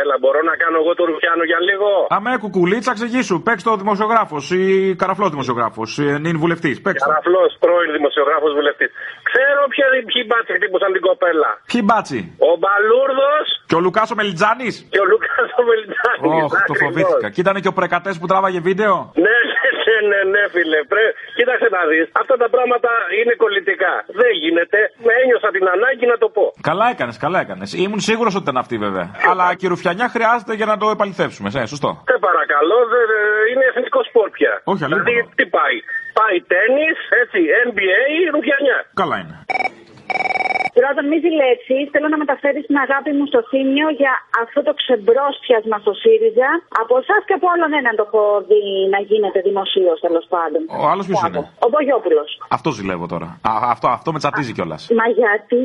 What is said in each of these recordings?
Έλα, μπορώ να κάνω εγώ το Ρουφιάνο για λίγο; Αμέ, κουκουλίτσα, εξηγήσου. Παίξ το δημοσιογράφος ή καραφλός δημοσιογράφος. Είναι βουλευτής. Παίξ το. Καραφλός, πρώην δημοσιογράφος βουλευτής. Ξέρω ποια, ποιοι μπάτσι χτύπουσαν την κοπέλα. Ποιοι μπάτσι. Ο Μπαλούρδος Και ο Λουκάς ο Μελιτζάνης. και ο Λούκα ο Μελιτζάνης. Ωχ, το φοβήθηκα. Και ήταν και ο πρεκατές που τράβαγε βίντεο. Ναι, ναι, ναι, ναι, ναι, φίλε. Πρέ... Κοίταξε να δεις. Αυτά τα πράγματα είναι κολλητικά. Δεν γίνεται. Με ένιωσα την ανάγκη να το πω. Καλά έκανες, καλά έκανες. Ήμουν σίγουρος ότι ήταν αυτή βέβαια. Αλλά και ρουφιανιά χρειάζεται για να το επαληθεύσουμε. Ε, σωστό. Σε παρακαλώ, δε, δε, είναι εθνικό σπορ πια. Όχι, αλήθεια. Δηλαδή, τι πάει. Πάει τέννη, έτσι, NBA, ρουφιανιά. Καλά είναι. Πρώτον, μη ζηλέψεις. Θέλω να μεταφέρεις την αγάπη μου στο Θήμιο για αυτό το ξεμπρόστιασμα στο ΣΥΡΙΖΑ. Από εσάς και από άλλον έναν το έχω δει να γίνεται δημοσίως τέλος πάντων. Ο άλλος ποιος είναι; Ο Μπογιόπουλος. Αυτό ζηλεύω τώρα. Α, αυτό, αυτό με τσατίζει κιόλας. Μα γιατί;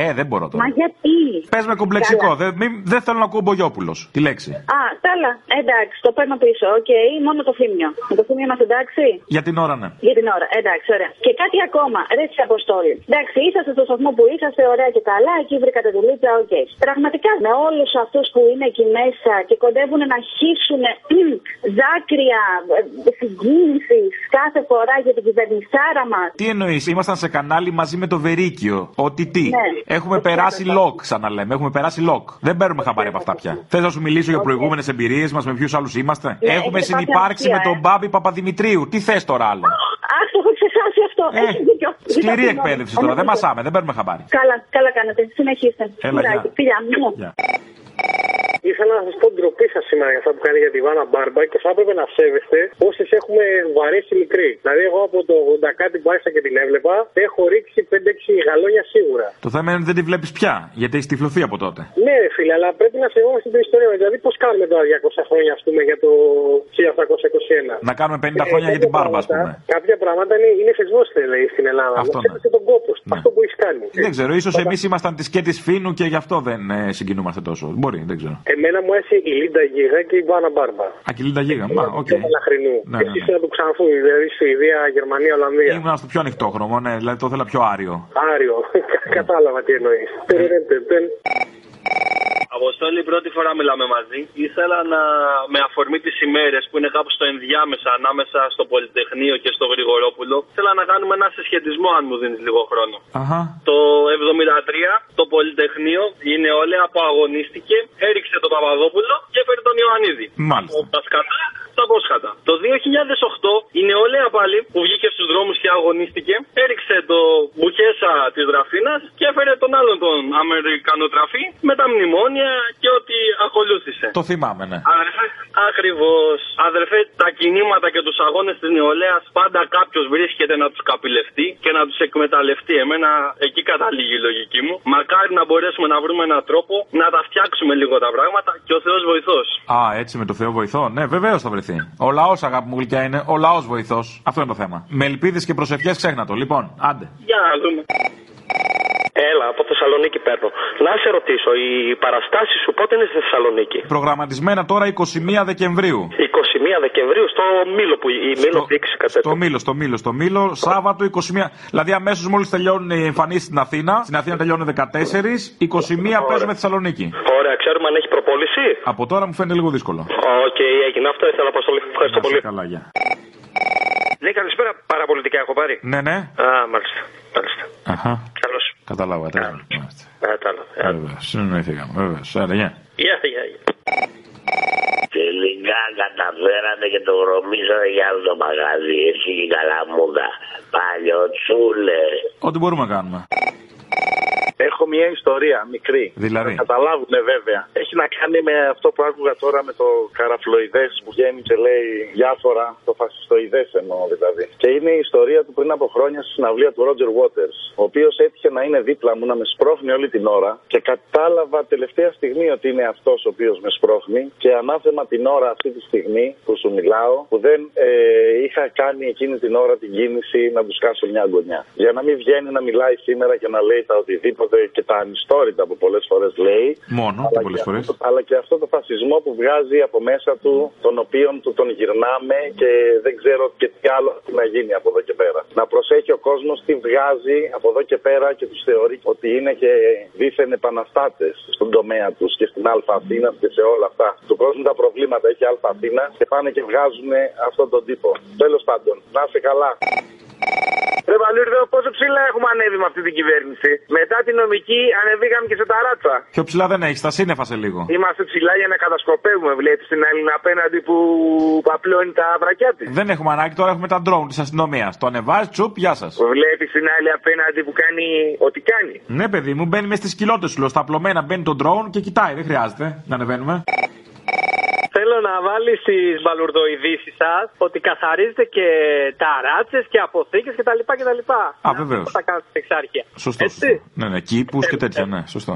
Ε, δεν μπορώ Μα τώρα. γιατί; Πες με κομπλεξικό. Καλά. Δεν, μη- δεν θέλω να ακούω Μπογιόπουλος. Τη λέξη. Α, καλά. Εντάξει, το παίρνω πίσω. Οκ, μόνο το Θήμιο. Με το Θήμιο είμαστε εντάξει; Για την ώρα, ναι. Για την ώρα. Εντάξει, ωραία. Και κάτι ακόμα. Ρε συ Αποστόλη. Εντάξει, είσαστε στο σταθμό που είσαστε, ωραία και καλά. Εκεί βρήκατε δουλίτσα, οκ. Πραγματικά με όλους αυτούς που είναι εκεί μέσα και κοντεύουν να χύσουν δάκρυα συγκίνησης κάθε φορά για την κυβερνησάρα μας. Τι εννοείς, ήμασταν σε κανάλι μαζί με το Βερίκιο. Ότι τι. Ναι. Έχουμε Όχι, περάσει όχι. λοκ, ξαναλέμε. Έχουμε περάσει λοκ. Δεν παίρνουμε χαμπάρι από αυτά πια. Θες να σου μιλήσω για Όχι. προηγούμενες εμπειρίες μας, με ποιους άλλους είμαστε; Ναι, Έχουμε έχετε πάθει συνυπάρξει με αμαρτία, τον ε. Μπάμπη Παπαδημητρίου. Τι θες τώρα άλλο; Αχ, το έχω ξεχάσει αυτό. Ε, Έχει δίκιο. σκληρή Ζητώ εκπαίδευση συγγνώμη. τώρα. Δεν Όμως, μασάμε, δεν παίρνουμε χαμπάρι. Καλά, καλά κάνετε. Συνεχίστε. Έλα, Κουράγιο. γεια. Φιλιά μου. Γεια. Ήθελα να σας πω ντροπή σας σήμερα για αυτά που κάνει για τη Βάνα Μπάρμπα και θα έπρεπε να σέβεστε όσες έχουμε βαρέσει μικροί. Δηλαδή, εγώ από το 80 κάτι που άρχισα και την έβλεπα, έχω ρίξει 5-6 γαλόνια σίγουρα. Το θέμα είναι ότι δεν τη βλέπεις πια, γιατί έχεις τυφλωθεί από τότε. Ναι, ρε φίλε, αλλά πρέπει να σεβόμαστε την ιστορία. Δηλαδή, πώς κάνουμε τώρα 200 χρόνια, ας πούμε, για το 1721. Να κάνουμε 50 Ε, χρόνια για την κάποια μπάρμπα, ας πράγματα- πούμε. Κάποια πράγματα είναι, είναι θεσμό, λέει, στην Ελλάδα. Αυτό, Μας ναι. έπεσε τον κόπο. Ναι. Αυτό που έχεις κάνει. Δεν ξέρω, ίσως εμείς ήμασταν της και τη φίνου και γι' αυτό δεν ε, συγκινούμαστε τόσο. Μπορεί, δεν ξέρω. Εμένα μου άρεσε η Λίντα Γίγα και η Βάνα Μπάρμπα. Ακυλίντα γίγα. Μα, οκ. Του Μελαχρινού. Ναι, Και ναι, εσύ ναι. είσαι του Ξανθού, δηλαδή Σουηδία, Γερμανία, Ολλανδία. Ήμουν στο πιο ανοιχτό χρώμα, ναι, δηλαδή το ήθελα πιο άριο. Άριο. Κατάλαβα τι εννοείς. Αποστόλη, πρώτη φορά μιλάμε μαζί. Ήθελα να, με αφορμή τις ημέρες που είναι κάπου στο ενδιάμεσα ανάμεσα στο Πολυτεχνείο και στο Γρηγορόπουλο, ήθελα να κάνουμε ένα συσχετισμό, αν μου δίνεις λίγο χρόνο. Αχα. Το 73 το Πολυτεχνείο η νεολαία που αγωνίστηκε έριξε τον Παπαδόπουλο και έφερε τον Ιωαννίδη. Μάλιστα. Από τα σκατά στα πόσχατα. Το 2008 η νεολαία πάλι που βγήκε στους δρόμους και αγωνίστηκε έριξε το μπουχέσα της Ραφίνας και έφερε τον άλλον τον Αμερικανοτραφή με τα μνημόνια και ό,τι ακολούθησε. Το θυμάμαι, ναι. Αδερφέ, ακριβώς. Αδερφέ, τα κινήματα και τους αγώνες της νεολαίας πάντα κάποιος βρίσκεται να τους καπηλευτεί και να τους εκμεταλλευτεί. Εμένα εκεί καταλήγει η λογική μου. Μακάρι να μπορέσουμε να βρούμε έναν τρόπο να τα φτιάξουμε λίγο τα πράγματα και ο Θεός βοηθός. Α, έτσι με το Θεό βοηθό. Ναι, βεβαίως θα βρεθεί. Ο λαός, αγάπη μου γλυκιά, είναι ο λαός βοηθός. Αυτό είναι το θέμα. Με ελπίδες και προσευχές ξέχνα το. Λοιπόν, άντε. Για να δούμε. Έλα, από Θεσσαλονίκη παίρνω. Να σε ρωτήσω, οι παραστάσεις σου πότε είναι στη Θεσσαλονίκη; Προγραμματισμένα τώρα 21 Δεκεμβρίου. 21 Δεκεμβρίου στο Μύλο που η Μύλο δείξει κατά στο Μύλο, στο Μύλο, στο Μύλο, Σάββατο 21. Δηλαδή αμέσως μόλις τελειώνουν οι εμφανίσεις στην Αθήνα. Στην Αθήνα τελειώνουν 14, 21 παίζουμε Θεσσαλονίκη. Ωραία, ξέρουμε αν έχει προπόληση. Από τώρα μου φαίνεται λίγο δύσκολο. Οκ, έγινε αυτό. Ήθελα να Αποστόλη. Ευχαριστώ Να είστε πολύ. καλά, γεια. Ναι, καλησπέρα. Παραπολιτικά έχω πάρει. Ναι, ναι. Α, μάλιστα. μάλιστα. Αχα. Καλώς. Κατάλαβα. τέλος. Μάλιστα. Κατάλαβα. Βέβαια, συνοηθήκαμε. Βέβαια. Άρα, γεια. Γεια, γεια, γεια. Τελικά καταφέρατε και το γρομίσατε για άλλο το μαγαζί. Εσύ και η καλαμούδα. Παλιοτσούλες. Ό,τι μπορούμε να κάνουμε. Έχω μια ιστορία μικρή. Δηλαδή; Θα καταλάβουν βέβαια. Έχει να κάνει με αυτό που άκουγα τώρα με το καραφλοειδές που βγαίνει και λέει διάφορα. Το φασιστοειδές εννοώ δηλαδή. Και είναι η ιστορία του πριν από χρόνια στη συναυλία του Ρότζερ Waters. Ο οποίος έτυχε να είναι δίπλα μου να με σπρώχνει όλη την ώρα. Και κατάλαβα τελευταία στιγμή ότι είναι αυτός ο οποίος με σπρώχνει. Και ανάθεμα την ώρα αυτή τη στιγμή που σου μιλάω, που δεν ε, είχα κάνει εκείνη την ώρα την κίνηση να του σκάσω μια γωνιά. Για να μην βγαίνει να μιλάει σήμερα και να λέει τα οτιδήποτε οτιδήποτε και τα ανιστόρυτα που πολλές φορές λέει. Μόνο, αλλά και πολλές και φορές. αυτό- Αλλά και αυτό το φασισμό που βγάζει από μέσα του, τον οποίον του τον γυρνάμε και δεν ξέρω και τι άλλο τι να γίνει από εδώ και πέρα. Να προσέχει ο κόσμος τι βγάζει από εδώ και πέρα και τους θεωρεί ότι είναι και δίθεν επαναστάτες στον τομέα τους και στην Α Αθήνα και σε όλα αυτά. Του κόσμου τα προβλήματα έχει Α Αθήνα και πάνε και βγάζουν αυτόν τον τύπο. Τέλος πάντων, να είσαι καλά. Ρε Βαλούρδο, πόσο ψηλά έχουμε ανέβει με αυτή την κυβέρνηση. Μετά την νομική ανεβήκαμε και σε ταράτσα. Πιο ψηλά δεν έχεις, τα σύννεφα σε λίγο. Είμαστε ψηλά για να κατασκοπεύουμε, βλέπεις την άλλη απέναντι που παπλώνει τα βρακιά της. Δεν έχουμε ανάγκη, τώρα έχουμε τα ντρόουν της αστυνομίας. Το ανεβάζεις, τσουπ, γεια σας. Βλέπεις την άλλη απέναντι που κάνει ό,τι κάνει. Ναι, παιδί μου, μπαίνει μες στις κοιλότε σου. λέω, Στα απλωμένα μπαίνει το ντρόουν και κοιτάει, δεν χρειάζεται να ανεβαίνουμε. Θέλω να βάλει στις μπαλουρδοειδήσεις σας ότι καθαρίζετε και ταράτσε και αποθήκες κτλ. κτλ. Α, βεβαίως. Θα κάνετε στην εξάρχεια. Σωστό. Έτσι. σωστό. Ναι, ναι, κήπους και τέτοια, ναι, σωστό.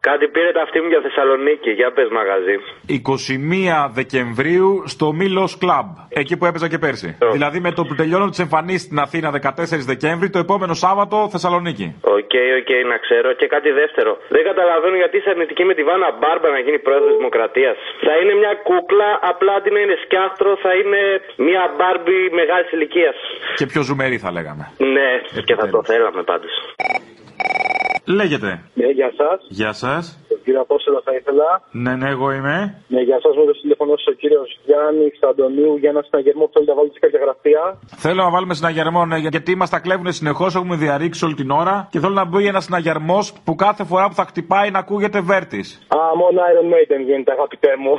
Κάτι πήρε τ' αυτί μου για Θεσσαλονίκη. Για πες μαγαζί. 21 Δεκεμβρίου στο Μύλο Club. Εκεί που έπαιζα και πέρσι. Δηλαδή με το που τελειώνω τις εμφανίσεις στην Αθήνα 14 Δεκέμβρη, το επόμενο Σάββατο Θεσσαλονίκη. OK, OK, να ξέρω. Και κάτι δεύτερο. Δεν καταλαβαίνω γιατί είσαι αρνητική με τη Βάνα Μπάρμπα να γίνει πρόεδρος Δημοκρατίας. Θα είναι μια κούκλα, απλά αντί να είναι σκιάχτρο, θα είναι μια Μπάρμπι μεγάλης ηλικίας. Και πιο ζουμερή θα λέγαμε. Ναι, και θα το θέλαμε πάντως. Λέγεται. Ναι, γεια σας. Γεια σας. Τον κύριο Απόστολο θα ήθελα. Ναι, ναι, εγώ είμαι. Ναι, γεια σα. Μου έδωσε τηλέφωνο ο κύριος Γιάννης Αντωνίου για ένα συναγερμό που θέλει να βάλει σε κάποια γραφεία. Θέλω να βάλουμε συναγερμό, ναι, γιατί μας τα κλέβουν συνεχώς, έχουμε διαρρήξει όλη την ώρα και θέλω να μπει ένας συναγερμός που κάθε φορά που θα χτυπάει να ακούγεται βέρτης. Α, μόνο Iron Maiden γίνεται, αγαπητέ μου.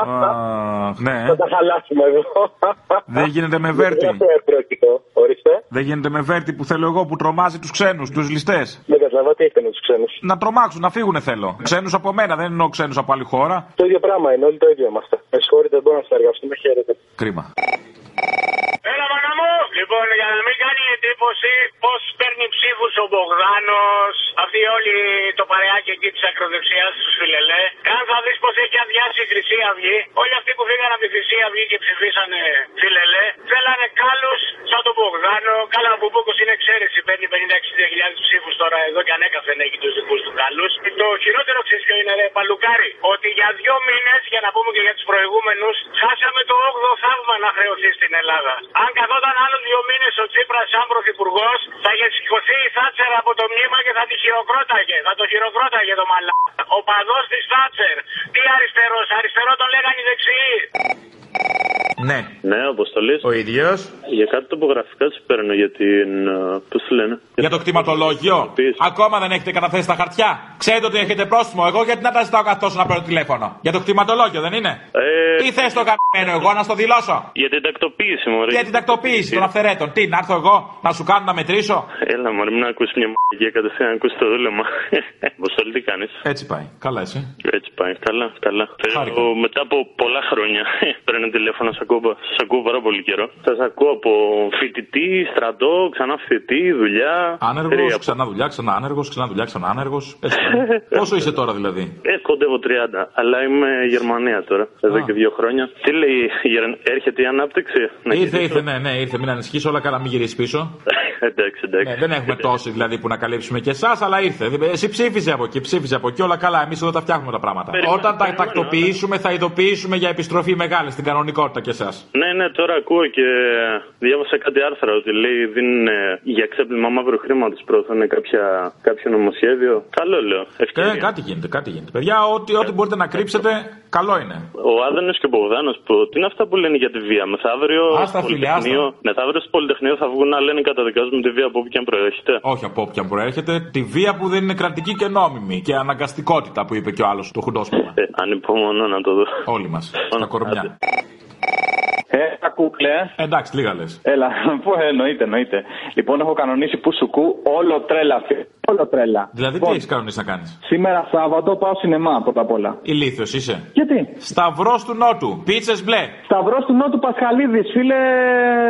Αχ, ναι. Θα τα χαλάσουμε εδώ. Δεν γίνεται με βέρτη. Δεν είναι πρόκειτο. Ορίστε. Δεν γίνεται με βέρτη που θέλω εγώ που τρομάζει τους ξένους, τους ληστές. Δεν καταλαβαίνω τι έχετε με τους ξένους. Να τρομάξουν, να φύγουν θέλω. Ξένους από μένα, δεν εννοώ ξένους από άλλη χώρα. Το ίδιο πράγμα είναι, όλοι το ίδιο είμαστε. Με συγχωρείτε, δεν μπορώ να συνεργαστούμε. Χαίρετε. Κρίμα. Έλα, μάνα μου! Λοιπόν, για να μην κάνει εντύπωση πώς παίρνει ψήφους ο Μπογδάνος, αυτή όλη το παρεάκι εκεί της ακροδεξιάς του Φιλελέ. Καν θα δεις πώς έχει αδειάσει η Χρυσή Αυγή. Όλοι αυτοί που φύγαν από τη Χρυσή Αυγή και ψηφίσανε Φιλελέ, θέλανε κάλους σαν τον Μπογδάνο. Καλά, ο Μπουμπούκος είναι εξαίρεση, παίρνει 50-60 ψήφους τώρα εδώ και ανέκαθεν έχει τους δικούς του κάλους. Το χειρότερο ξέρεις ποιο είναι, ρε Παλουκάρι, ότι για δύο μήνες, για να πούμε και για τους προηγούμενους, χάσαμε το 8ο θαύμα να χρεωθεί στην Ελλάδα. Αν καθόταν άλλος δύο μήνες ο Τσίπρας σαν πρωθυπουργός, θα είχε σηκωθεί η Θάτσερ από το μνήμα και θα τη χειροκρόταγε. Θα το χειροκρόταγε το μαλά. Ο παδός της Θάτσερ. Τι αριστερός, αριστερό τον λέγανε οι δεξιοί. Ναι. Ναι, αποστολής. Ο ίδιος. Για κάτι τοπογραφικά σου παίρνω για την. Πώς τη λένε; Για το κτηματολόγιο. Ακόμα δεν έχετε καταθέσει τα χαρτιά. Ξέρετε ότι έχετε πρόστιμο. Εγώ γιατί να τα ζητάω καθ' τόσο να παίρνω τηλέφωνο. Για το κτηματολόγιο δεν είναι; Ε, Τι θες το καμένο εγώ να στο δηλώσω; Για την τακτοποίηση, μωρέ. Για την τακτοποίηση των αυθαιρέτων. Τι, να έρθω εγώ να σου κάνω να μετρήσω; Έλα, μωρέ, μην ακούσεις μια μαγική κατευθείαν να ακούσεις το δούλεμα. Αποστολή, τι κάνεις; Έτσι πάει. Καλά, εσύ; Έτσι πάει. Καλά, καλά. Θέλω μετά από πολλά χρόνια παίρνω τηλέφωνο, σα ακούω, σας ακούω πάρα πολύ καιρό. Σα ακούω από φοιτητή, στρατό, ξανά φοιτητή, δουλειά. Άνεργος, Τρία. ξανά δουλειά, ξανά άνεργος, ξανά δουλειά, ξανά άνεργος. Πόσο είσαι τώρα δηλαδή; Ε, κοντεύω 30, αλλά είμαι Γερμανία τώρα, εδώ και δύο χρόνια. Τι λέει, η Γερ- έρχεται η ανάπτυξη; Να Ήρθε, γυρίσω; ήρθε, ναι, ναι, ήρθε. Μην ανησυχείς, όλα καλά, μην γυρίσεις πίσω. εντάξει, εντάξει. Ναι, δεν έχουμε τόσοι δηλαδή που να καλύψουμε και εσάς, αλλά ήρθε. Εσύ ψήφιζε από εκεί, ψήφιζε από εκεί, όλα καλά. Εμείς εδώ τα φτιάχνουμε τα πράγματα. Περιμένω, Όταν τα περιμένω, τακτοποιήσουμε, θα ειδοποιήσουμε για επιστροφή μεγάλη στην κανονικότητα και εσάς. Ναι, ναι, τώρα ακούω και διάβασα κάτι άρθρα ότι λέει δίνουν ε, για ξέπλυμα μαύρου χρήματος προωθούν κάποια, κάποιο νομοσχέδιο. Καλό λέω. Ευκαιρία. Ε, κάτι γίνεται, κάτι γίνεται. Παιδιά, ό,τι, ό,τι μπορείτε να κρύψετε, καλό είναι. Ο Άδενο και ο Μπογδάνος, που τι είναι αυτά που λένε για τη βία; Μεθαύριο Άστα, στο φίλε, Πολυτεχνείο, άστα. μεθαύριο στο Πολυτεχνείο θα βγουν να λένε καταδικάζουμε τη βία από όπου και αν προέρχεται. Όχι από όποια προέρχεται, τη βία που δεν είναι κρατική και νόμιμη και αναγκαστικότητα που είπε και ο άλλος, το χουντόσπιμα. Ε, ανυπομονώ να το δω. Όλοι μας, στα κορμιά. Ε, κούκλε. Εντάξει, λίγα λες. Έλα, πού εννοείται, εννοείται. Λοιπόν, έχω κανονίσει που σου κου όλο τρέλα. φίλε. Όλο τρέλα. Δηλαδή, τι έχεις κανονίσει να κάνεις; Σήμερα Σάββατο πάω σινεμά πρώτα απ' όλα. Ηλίθιος είσαι. Γιατί; Σταυρός του Νότου. Πίτσες μπλε. Σταυρός του Νότου Πασχαλίδης, φίλε,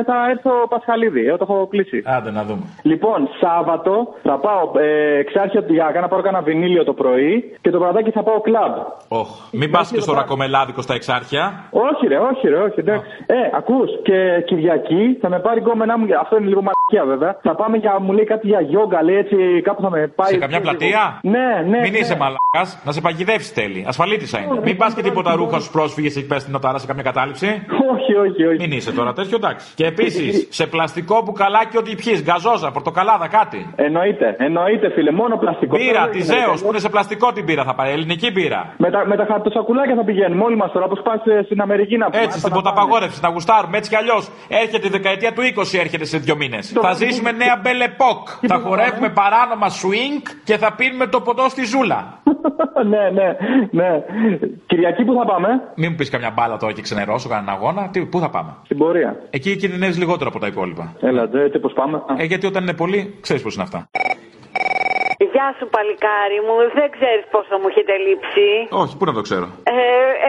θα έρθω Πασχαλίδη. Εγώ το έχω κλείσει. Άντε να δούμε. Λοιπόν, Σάββατο θα πάω ε, εξάρχεια του Γιάγκα να πάρω κανένα βινίλιο το πρωί και το βραδάκι θα πάω κλαμπ. Όχ. Μην πας και στο ρακομελάδικο στα εξάρχεια. Όχι, ρε, όχι, ρε, όχι, εντάξει. Ε, ακούς και Κυριακή θα με πάρει γκόμενά μου. Αυτό είναι λίγο μαλακία βέβαια. Θα πάμε για, μου λέει κάτι για γιόγκα, λέει έτσι, κάπου θα είπαμε. Πάει Σε καμιά πλατεία; Ναι, ναι. Μην ναι. είσαι μαλάκα, να σε παγιδεύσει τέλει. Ασφαλίτησα είναι. Μην πας και τίποτα ρούχα στους πρόσφυγες εκεί πέρα στην Οτάρα σε καμιά κατάληψη. Όχι, όχι, όχι. Μην είσαι τώρα τέτοιο, εντάξει. Και επίσης, σε πλαστικό μπουκαλάκι ό,τι πιει, γκαζόζα, πορτοκαλάδα, κάτι. Εννοείται, εννοείται, φίλε, μόνο πλαστικό. Μπύρα, Δεν τη γίνεται. Ζέος που είναι σε πλαστικό την πύρα θα πάρει, ελληνική μπύρα. Με τα, με τα χαρτοσακουλάκια θα πηγαίνουμε όλοι μας τώρα, όπως πας στην Αμερική να πούμε. Έτσι, στην ποταπαγόρευση, να γουστάρουμε έτσι κι αλλιώς. Έρχεται η δεκαετία του 20, έρχεται σε δύο μήνες. Θα ζήσουμε νέα μπελεπόκ. Θα χορεύουμε παράνομα swing και θα πίνουμε το ποτό στη ζούλα. ναι, ναι, ναι. Κυριακή που θα πάμε, Μην μου πεις καμιά μπάλα τώρα και ξενερώσω κανέναν αγώνα. Τι, πού θα πάμε; στην πορεία. Εκεί κινδυνεύεις λιγότερο από τα υπόλοιπα. Έλα, δε, τι, πώς πάμε. Ε, γιατί όταν είναι πολύ, ξέρεις πώς είναι αυτά. Γεια σου παλικάρι μου, δεν ξέρεις πόσο μου έχετε λείψει. Όχι, πού να το ξέρω; Ε,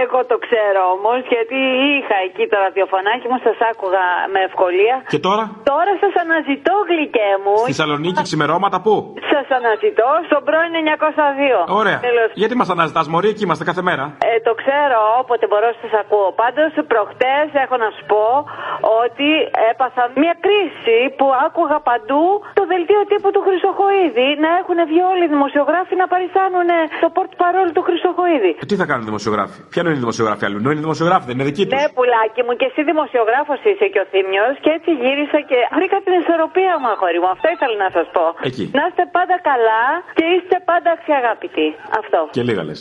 εγώ το ξέρω όμως γιατί είχα εκεί το ραδιοφωνάκι μου, σας άκουγα με ευκολία. Και τώρα, Τώρα σας αναζητώ γλυκέ μου. στη Θεσσαλονίκη ξημερώματα πού; Σας αναζητώ στον πρώην 902. Ωραία. Τέλος. Γιατί μας αναζητάς, Μωρή, εκεί είμαστε κάθε μέρα; Ε, το ξέρω, όποτε μπορώ σας ακούω. Πάντως προχτές έχω να σου πω ότι έπαθα μια κρίση που άκουγα παντού το δελτίο τύπου του Χρυσοχοίδη να έχουν βγει όλοι οι δημοσιογράφοι να παριστάνουν το πορτ παρόλο του Χρυσοχοίδη. Ε, τι θα κάνουν οι δημοσιογράφοι; Ποια είναι οι δημοσιογράφοι αλλού. Είναι οι δημοσιογράφοι, δεν είναι δικοί τους. Ναι, πουλάκι μου, και εσύ δημοσιογράφος είσαι και ο Θήμιος. Και έτσι γύρισα και βρήκα την ισορροπία μου, αγόρι μου. Αυτό ήθελα να σας πω. Εκεί. Να είστε πάντα καλά και είστε πάντα αξιαγάπητοι. Αυτό. Και λίγα λες.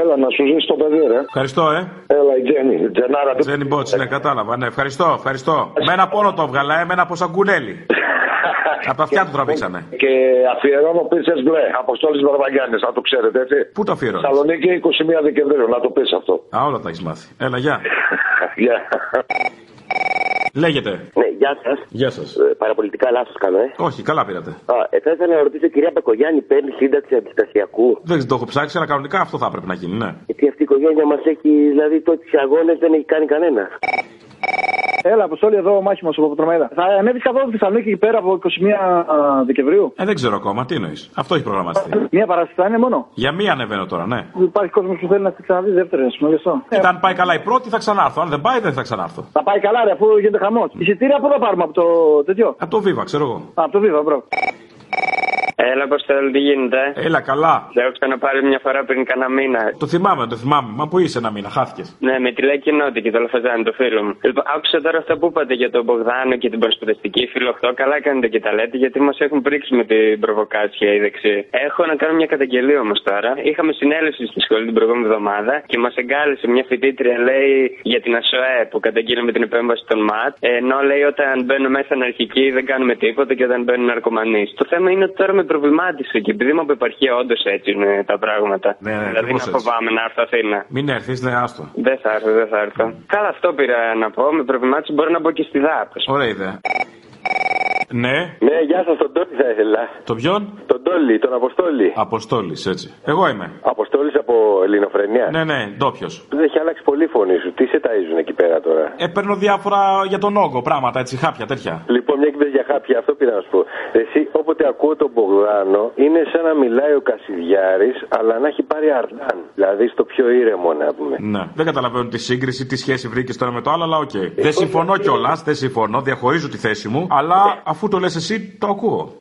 Έλα να σου ζήσει το παιδί, ρε. Ευχαριστώ, ε. Έλα, η Τζέννη. Τζενάρα του. Τζένι Μπότση, ναι, κατάλαβα. Ναι, ευχαριστώ, ευχαριστώ. Με ένα πόνο το έβγαλα, ε, με ένα ποσαγκουνέλι. Από τα αυτιά του τραβήξανε. Και αφιερώνω πίτσες μπλε. Αποστόλης Μπαρβαγιάννη, να το ξέρετε έτσι. Πού το αφιερώνεις; Θεσσαλονίκη 21 Δεκεμβρίου, να το πεις αυτό. Α, όλα τα έχεις μάθει. Έλα, γεια. Γεια. Λέγεται. Ναι, γεια σας. Γεια σας. παραπολιτικά λάθος κάνω, ε. Όχι, καλά πήρατε. Α, ε, θα ήθελα να ρωτήσω, κυρία Πεκογιάννη, παίρνει σύνταξη αντιστασιακού; Δεν το έχω ψάξει, αλλά κανονικά αυτό θα έπρεπε να γίνει, ναι. Γιατί αυτή η οικογένεια μας έχει, δηλαδή, τότε αγώνες δεν έχει κάνει κανένα. Έλα, Αποστόλη εδώ, ο μάχημο από Πετρομαίδα. Θα ανέβει καθόλου στη Θεσσαλονίκη εκεί πέρα από 21 Δεκεμβρίου. Ε, δεν ξέρω ακόμα, τι εννοείς. Αυτό έχει προγραμματιστεί. Μία παράσταση θα είναι μόνο. Για μία ανεβαίνω τώρα, ναι. Υπάρχει κόσμος που θέλει να τη ξαναδείς δεύτερη, ας πούμε, γι' αυτό. Κοίτα, αν πάει καλά η πρώτη θα ξανάρθω. Αν δεν πάει, δεν θα ξανάρθω. Θα πάει καλά, ρε, αφού γίνεται χαμός. Εισιτήρια πού θα πάρουμε από το τέτοιο; Από το Viva, ξέρω εγώ. Α, από το Viva, μπρο. Έλα, Αποστόλη, τι γίνεται; Έλα, καλά. Δεν έχω ξαναπάρει μια φορά πριν κανένα μήνα. Το θυμάμαι, το θυμάμαι. Μα πού είσαι ένα μήνα, χάθηκες. Ναι, με τη λέει κοινότητα και το Λαφαζάνι, το φίλο μου. Λοιπόν, άκουσα τώρα αυτά που είπατε για τον Μπογδάνο και την προσπαθητική φιλοχτώ. Καλά κάνετε και τα λέτε, γιατί μας έχουν πρίξει με την προβοκάτσια η δεξί. Έχω να κάνω μια καταγγελία όμως τώρα. Είχαμε συνέλευση στη σχολή την προηγούμενη εβδομάδα και μας εγκάλεσε μια φοιτήτρια, λέει, για την ΑΣΟΕ που καταγγείλαμε την επέμβαση των ΜΑΤ. Ενώ λέει όταν μπαίνουν μέσα αναρχικοί δεν κάνουμε τίποτα και όταν μπαίνουν ναρκωμανείς. Το θέμα είναι ότι τώρα με προβλημάτισε και επειδή είμαι από επαρχία όντως έτσι είναι τα πράγματα. Ναι, ναι, δηλαδή ακριβώς να έτσι. φοβάμαι να έρθω Αθήνα. Μην έρθεις, ναι, άστο. Δεν θα έρθω, δεν θα έρθω. Καλά, αυτό πήρα να πω. Με προβλημάτισε μπορώ να μπω και στη ΔΑΠ. Ωραία ιδέα. Ναι. Ναι, γεια σας, τον Τόλι θα ήθελα. Το ποιον; Τον Τόλι, τον Αποστόλη. Αποστόλης, έτσι. Εγώ είμαι. Αποστόλης από Ελληνοφρενία. Ναι, ναι, ντόπιος. Δεν έχει αλλάξει πολύ η φωνή σου. Τι σε ταΐζουν εκεί πέρα τώρα; Ε, παίρνω διάφορα για τον όγκο, πράγματα έτσι, χάπια τέτοια. Λοιπόν, μια και είπες για χάπια, αυτό πήρα να σου πω. Εσύ, όποτε ακούω τον Μπογδάνο, είναι σαν να μιλάει ο Κασιδιάρης, αλλά να έχει πάρει αρνάν. Δηλαδή στο πιο ήρεμο, να πούμε. Ναι. Δεν καταλαβαίνω τη σύγκριση, τι σχέση βρήκες τώρα με το άλλο, αλλά οκ. Δεν συμφωνώ κιόλας, δεν συμφωνώ, διαχωρίζω τη θέση μου, αλλά αφού το λες εσύ, το ακούω.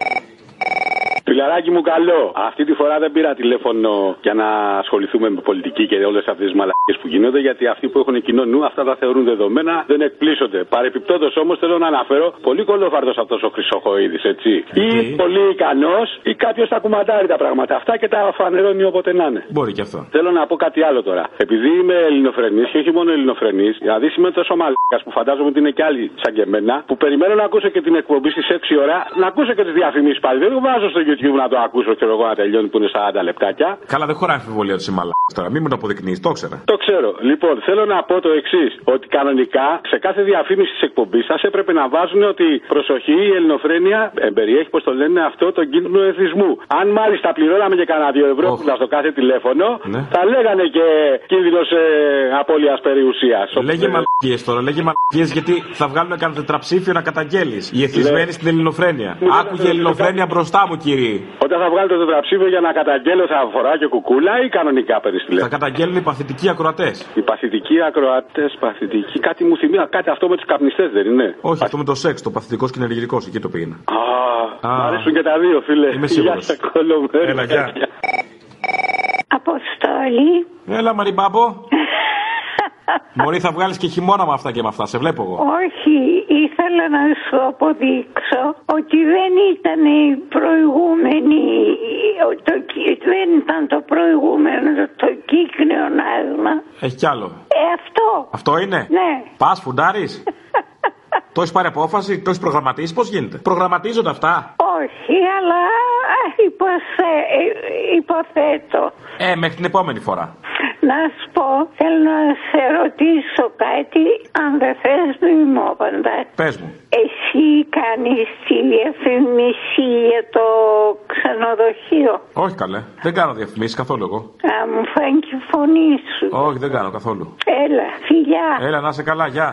Φιλαράκι μου, καλό. Αυτή τη φορά δεν πήρα τηλέφωνο για να ασχοληθούμε με πολιτική και όλες αυτές τις μαλακίες που γίνονται, γιατί αυτοί που έχουν κοινό νου αυτά τα θεωρούν δεδομένα, δεν εκπλήσσονται. Παρεπιπτόντως όμως θέλω να αναφέρω πολύ κωλόφαρδος αυτός ο Χρυσοχοίδης, έτσι. Ή πολύ ικανός, ή κάποιος τα κουμαντάρει τα πράγματα αυτά και τα φανερώνει όποτε να είναι. Μπορεί και αυτό. Θέλω να πω κάτι άλλο τώρα. Επειδή είμαι ελληνοφρενής και όχι μόνο ελληνοφρενής, δηλαδή είμαι τόσο μαλάκα που φαντάζομαι ότι είναι κι άλλοι σαν και εμένα, που περιμένω να ακούσω και την εκπομπή στις 6 ώρα, να ακούσω και τις διαφημίσεις πάλι. Δεν το βάζω στο YouTube να το ακούσω, ξέρω εγώ, να τελειώνει που είναι 40 λεπτάκια. Καλά, δεν χωράει αμφιβολία ότι είσαι μαλάκας τώρα. Μην μου το αποδεικνύει, το ήξερα. Το ξέρω. Λοιπόν, θέλω να πω το εξής: Ότι κανονικά σε κάθε διαφήμιση της εκπομπής σας έπρεπε να βάζουν ότι προσοχή, η ελληνοφρένεια εμπεριέχει, πώς το λένε αυτό, τον κίνδυνο εθισμού. Αν μάλιστα πληρώναμε και κανένα δύο ευρώ oh. στο κάθε τηλέφωνο, Ναι. θα λέγανε και κίνδυνος ε, απώλειας περιουσίας. Λέγε μαλακίες τώρα, λέγε μαλακίες γιατί θα βγάλουν κανένα τετραψήφιο να καταγγέλεις. Οι εθισμένοι στην ελληνοφρένεια. Άκουγε ελληνοφρένεια μπροστά μου, κύριε. Όταν θα βγάλετε το τετραψήφιο για να καταγγέλω θα φορά και κουκούλα ή κανονικά παίρνει Θα τηλέφωνο. καταγγέλνουν οι παθητικοί ακροατές. Οι παθητικοί ακροατές, παθητικοί. Κάτι μου θυμίζει, κάτι αυτό με τους καπνιστές δεν είναι; Όχι, αυτό με το σεξ, το παθητικό και ενεργητικό, εκεί το πήγαινα. Α, Α. μ' αρέσουν και τα δύο, φίλε. Είμαι σίγουρος. Γεια σας, κολομέρι. Έλα, γεια. Αποστόλη. Έλα, Μαριμπάμπο. Μωρή, θα βγάλεις και χειμώνα με αυτά και με αυτά, σε βλέπω εγώ. Όχι, ήθελα να σου αποδείξω ότι δεν ήταν η προηγούμενη, το, κι- δεν ήταν το προηγούμενο, το κύκνιο άσμα. Έχει κι άλλο. Ε, αυτό. Αυτό είναι; Ναι. Πας, φουντάρεις; το έχεις πάρει απόφαση, το έχεις προγραμματίσει, πώς γίνεται; Προγραμματίζονται αυτά; Όχι, αλλά α, υποθε, ε, υποθέτω. Ε, μέχρι την επόμενη φορά. Να σου πω, θέλω να σε ρωτήσω κάτι, αν δεν θες μη μου απαντάς. Πες μου. Εσύ κάνεις τη διαφήμιση για το ξενοδοχείο; Όχι καλέ. Δεν κάνω διαφημίσεις καθόλου εγώ. Α, μου φάνηκε η φωνή σου. Όχι, δεν κάνω καθόλου. Έλα, φιλιά. Έλα, να είσαι καλά, γεια.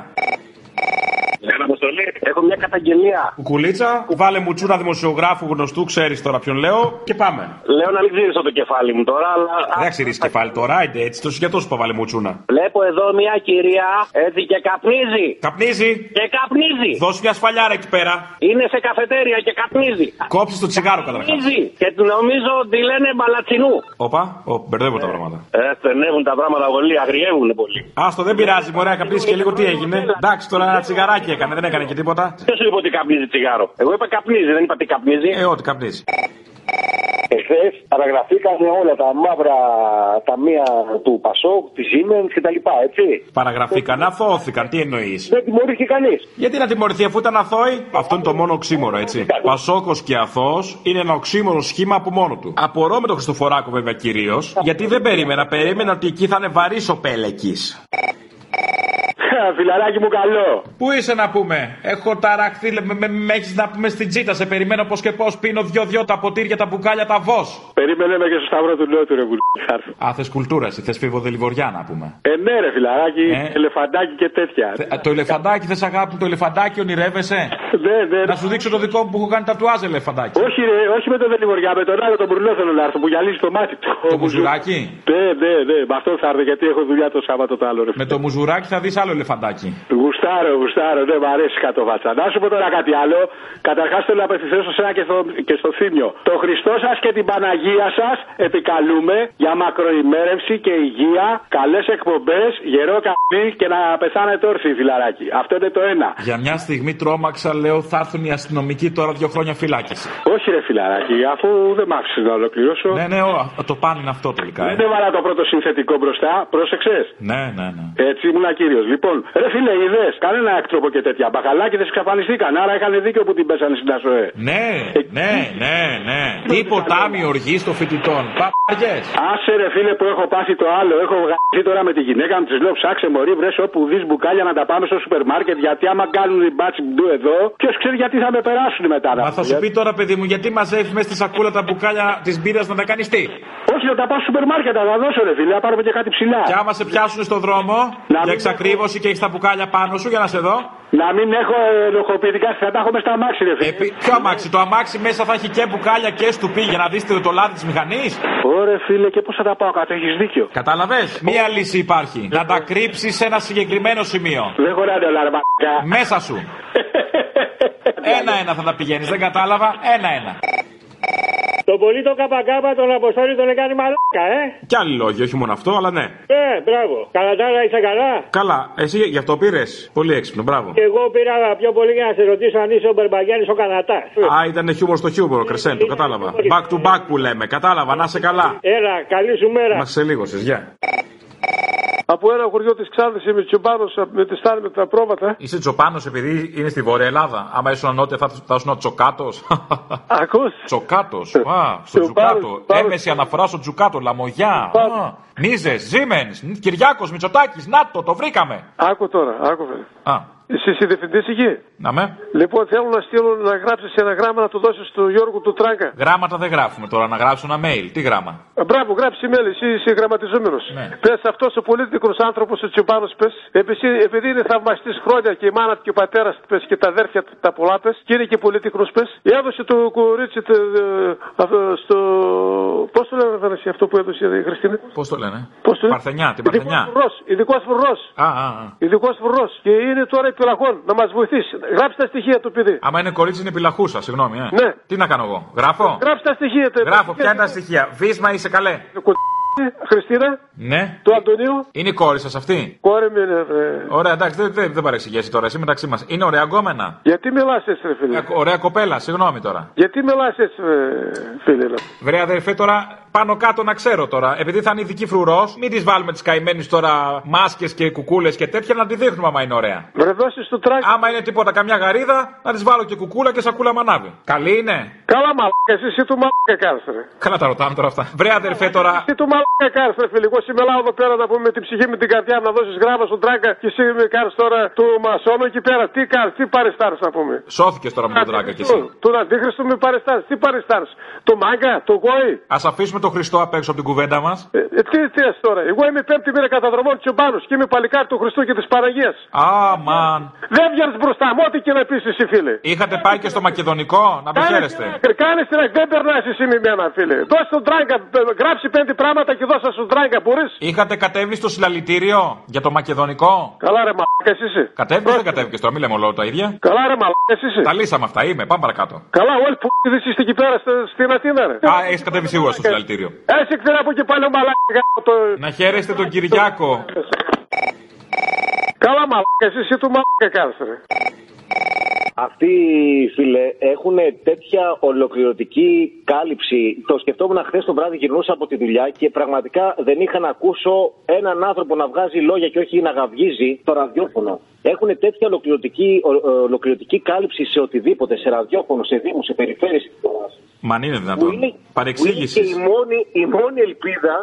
Έχω μια καταγγελία. Κουκουλίτσα, βάλε μου τσούρα δημοσιογράφου γνωστού, ξέρεις τώρα ποιον λέω και πάμε. Λέω να μην ξύρισω το κεφάλι μου τώρα, αλλά. Δεν θα ξηρίσει κεφάλι τώρα, άιντε έτσι, τόσο για τόσο που βάλε μου τσούνα. Βλέπω εδώ μια κυρία έτσι και καπνίζει. Καπνίζει. Και καπνίζει. Δώσε μια σφαλιάρα εκεί πέρα. Είναι σε καφετέρια και καπνίζει. Κόψεις το τσιγάρο καταρχά. Καπνίζει. Και του νομίζω ότι λένε μπαλατσινού. Όπα, Ω, μπερδεύω τα πράγματα. Ε, στενεύουν τα πράγματα πολύ, αγριεύουν πολύ. Άστο, δεν πειράζει, μωρέ, καπνίσεις και λίγο τι έγινε. Εντάξει, τώρα ένα τσιγαράκι έκανε, δεν έκανε και τίποτα. Ποιος σου είπε ότι καπνίζει τσιγάρο; Εγώ είπα καπνίζει, δεν είπα τι καπνίζει. Ε, ό,τι καπνίζει. Εχθές παραγραφήκαν όλα τα μαύρα ταμεία του Πασόκ, της Siemens κτλ. Έτσι. Παραγραφήκαν, αθώθηκαν, τι εννοείς; Δεν τιμωρήθηκε κανείς. Γιατί να τιμωρηθεί αφού ήταν αθώοι, αυτό είναι το μόνο οξύμορο, έτσι. Πασόκος και αθώος είναι ένα οξύμορο σχήμα από μόνο του. Απορώ με τον Χριστοφοράκο βέβαια κυρίως, γιατί δεν περίμενα, περίμενα ότι εκεί θα είναι βαρύς ο Πέλεκης. Φιλαράκι μου καλό. Πού είσαι να πούμε, έχω ταραχθεί, με, με, με έχεις να πούμε στην τσίτα, σε περιμένω πώς και πώς πίνω δυο-δυο τα ποτήρια, τα μπουκάλια, τα βό. Περίμενε με και στο σταυρό του Νότου, ρε βουλγάρ. Α, θες κουλτούρα, εσύ θες φίβο να πούμε. Ε, ναι, ρε φιλαράκι, ελεφαντάκι και τέτοια. Ε, Το ελεφαντάκι, θες αγάπη, το ελεφαντάκι ονειρεύεσαι; Ναι, ναι. Να σου δείξω το δικό μου που έχω κάνει τατουάζ ελεφαντάκι. Όχι, ρε, όχι με τον Δελιβοριά, με τον άλλο τον Μπουρνό θέλω να έρθω που γυαλίζει το μάτι του. Το μουζουράκι; Ναι, ναι, ναι, με αυτό θα έρθω γιατί έχω δουλειά το Σάββατο το άλλο, ρε. Με το μουζουράκι θα δεις άλλο ελεφαντάκι. Γουστάρω, γουστάρω, ναι, μ' αρέσει κάτω βάτσα. Να σου πω τώρα κάτι άλλο. Καταρχάς θέλω να απευθυνθώ σε σένα και στο, και στο θύμιο. Το Χριστό σας και την Παναγία σας επικαλούμε για μακροημέρευση και υγεία, καλές εκπομπές, γερό καπνί και να πεθάνετε όρθιοι, φιλαράκι. Αυτό είναι το ένα. Για μια στιγμή τρόμαξα, λέω, θα έρθουν οι αστυνομικοί τώρα δύο χρόνια φυλάκιση. Όχι, ρε φιλαράκι, αφού δεν μ' άφησες να ολοκληρώσω. Ναι, ναι, ο, το πάνε είναι αυτό τελικά. Δεν ε. έβαλα το πρώτο συνθετικό μπροστά, πρόσεξες. Ναι, ναι, ναι. Έτσι ήμουν κύριος. Λοιπόν, ρε φίλε, είδες κανένα έκτροπο και τέτοια. Μπακαλάκιδε εξαφανιστήκαν. Άρα είχαν δίκιο που την πέσανε στην ΑΣΟΕ. Ναι, ναι, ναι, ναι. Τι ποτάμι οργής των φοιτητών. Παπαριέ. Άσε ρε φίλε που έχω πάθει το άλλο. Έχω βγάλει τώρα με τη γυναίκα μου, της λέω ψάξε μωρή, βρες όπου δεις μπουκάλια να τα πάμε στο σούπερ μάρκετ. Γιατί άμα κάνουν την μπάτσι μπλου εδώ, ποιος ξέρει γιατί θα με περάσουν μετά. Μα θα σου πει τώρα, παιδί μου, γιατί μαζεύεις μέσα στη σακούλα τα μπουκάλια της μπύρας να τα κάνεις τι; Όχι, να τα πάω στο σούπερ μάρκετ, να τα δώσω ρε φίλε, να πάρουμε και κάτι ψηλά. Και άμα σε πιάσουν στο δρόμο για εξακρίβωση και έχεις τα μπουκάλια πάνω σου για να σε δω. Να μην έχω ενοχοποιητικά, θα τα έχω μες στα αμάξι, ρε φίλε. Ποιο αμάξι, το αμάξι μέσα θα έχει και μπουκάλια και στουπί για να δεις το λάδι της μηχανής. Ωραία, φίλε, και πώς θα τα πάω κάτω, έχεις δίκιο. Κατάλαβες; Μία λύση υπάρχει. Να τα κρύψεις σε ένα συγκεκριμένο σημείο. Δεν χωράνε όλα, ρε μαλάκα. Μέσα σου. Ένα-ένα θα τα πηγαίνεις, δεν κατάλαβα. Ένα-ένα. Το πολύ το καπακάπα τον Αποστόλη τον έκανε μαλάκα, ε. Κι άλλοι λόγοι, όχι μόνο αυτό, αλλά ναι. Ε, μπράβο. Καλατάρα είσαι καλά. Καλά, εσύ γι' αυτό πήρε. Πολύ έξυπνο, μπράβο. Και εγώ πήρα πιο πολύ για να σε ρωτήσω αν είσαι ο Μπερμπαγιάννη ο Κανατά. Α, ήταν χιούμορ στο χιούμορ, κρεσέν, το κατάλαβα. Back to back που λέμε, κατάλαβα, να είσαι καλά. Έλα, καλή σου μέρα. Μα σε λίγο, σε γεια. Από ένα χωριό της Ξάνθης είμαι τσιμπάνο με τη στάρι με τα πρόβατα. Είσαι τσοπάνο επειδή είναι στη Βόρεια Ελλάδα. Άμα ήσουν νότια θα, θα ήσουν τσοκάτος. Ακούς; Τσοκάτος. Α, στο Τσοπάνος, τσουκάτο. Τσοπάνος. Έμεση αναφορά στο τσουκάτο. Λαμογιά. Α, Νίζε, Ζήμεν, Κυριάκος, Μητσοτάκης, Νάτο, το βρήκαμε. Άκου τώρα, άκου. Α. Εσύ είσαι διευθυντής εκεί; Να με. Λοιπόν, θέλω να στείλω να γράψεις ένα γράμμα να το δώσεις του Γιώργου του Τράγκα. Γράμματα δεν γράφουμε τώρα, να γράψω ένα mail. Τι γράμμα; Α, Μπράβο, γράψει email, εσύ είσαι γραμματιζόμενος. Ναι. Πες αυτός ο πολίτικος άνθρωπος, ο Τσιμπάνο, πες, επειδή είναι θαυμαστής χρόνια και η μάνα του και ο πατέρας του, πες, και τα αδέρφια του τα πολλά, πες, και είναι και πολίτικος, πες, έδωσε το κορίτσι το, ε, αυτό, στο. Πώς το λένε, Θανάση, αυτό που έδωσε η Χριστίνα; Πώς το λένε; Πώς το λένε; Παρθενιά, την Παρθενιά. Ειδικός φρουρός. Α, α, α. Ειδικός φρουρός. Και είναι τώρα επιλαχών να μας βοηθήσει. Γράψει τα στοιχεία του παιδί. Άμα είναι κορίτσι, είναι επιλαχούσα, συγγνώμη. Ε. Ναι. Τι να κάνω εγώ. Γράφω; Γράψει τα στοιχεία του. Γράφω, ποια είναι τα στοιχεία; Βίσμα είσαι καλέ. Χριστίνα, Ναι. του Αντωνίου. Είναι η κόρη σας αυτή; Κόρη μου είναι, βρε. Ωραία, εντάξει, δεν, δεν, δεν παρεξηγήσει τώρα, εσύ μεταξύ μας. Είναι ωραία γκόμενα; Γιατί μιλάς έτσι, ρε φίλε; Ε, Ωραία κοπέλα, συγγνώμη τώρα. Γιατί μιλάς έτσι, ρε, φίλε. ρε. Βρε αδερφέ τώρα, πάνω κάτω να ξέρω τώρα. Επειδή θα είναι ειδική φρουρός, μην τη βάλουμε τις καημένες τώρα μάσκες και κουκούλες και τέτοια να τη δείχνουμε άμα είναι ωραία. Βρε, δώσεις του τράκι. Άμα είναι τίποτα, καμιά γαρίδα, να της βάλω και κουκούλα και σακούλα μανάβι. Καλή είναι. Καλά, μαλάκα, εσύ, εσύ του μαλάκα κάρες, ρε. Καλά τα ρωτάμε τώρα αυτά. Βρε αδερφέ τώρα. Εσύ του μαλάκα κάρες, ρε φίλε. Εγώ σήμερα εδώ πέρα να πούμε με την ψυχή με την καρδιά να δώσεις γράμμα στον τράγκα και εσύ με κάρες τώρα του μασόνο εκεί πέρα. Τι κάρες, τι παρεστάρες να πούμε. Σώθηκες τώρα με τον τράγκα κι εσύ. Τον αντίχρηστο με παρεστάρες. Τι παρεστάρες. Το μάγκα, το γόη. Α αφήσουμε τον Χριστό απ' έξω από την κουβέντα μας; Ε, ε, τι θες τώρα; Εγώ είμαι πέμπτη μέρα καταδρομών τσιμπάνους και είμαι παλικάρι του Χριστού και της Παραγίας. Αμαν. Δεν βγαίνεις μπροστά μου, ό,τι και να πεις εσύ φίλε. Είχατε πάει και στο Μακεδονικό, να το χαίρεστε. Κάνε την εκ- δεν περνάς εσύ με μένα φίλε. Δώσε τον τράγκα, ε, γράψει πέντε πράγματα και δώσα στον τράγκα, μπορείς. Είχατε κατέβει στο συλλαλητήριο για το Μακεδονικό; Καλά ρε μαλάκας είσαι. Κατέβηκε δεν κατέβηκες τώρα, μην λέμε όλο τα ίδια. Καλά ρε μαλάκας είσαι. Τα λύσαμε αυτά, είμαι, πάμε παρακάτω. Καλά, όλοι που είδες είστε εκεί πέρα στη- στην Αθήνα ρε. Α, έχεις κατέβει σίγουρα στο συλλαλητήριο. Έτσι ξέρει από εκεί πάλι ο μαλάκας το... Να χαίρεστε τον Κυριάκο. Καλά μαλάκας εσύ του μαλάκα κάνεις ρε. Αυτοί, φίλε, έχουν τέτοια ολοκληρωτική κάλυψη. Το σκεφτόμουν χθες το βράδυ, γυρνούσα από τη δουλειά και πραγματικά δεν είχα να ακούσω έναν άνθρωπο να βγάζει λόγια και όχι να γαυγίζει το ραδιόφωνο. Έχουν τέτοια ολοκληρωτική, ο- ολοκληρωτική κάλυψη σε οτιδήποτε, σε ραδιόφωνο, σε δήμους, σε περιφέρειες. Μα αν είναι Που δυνατόν. είναι, που είναι και Παρεξήγηση. η μόνη, η μόνη ελπίδα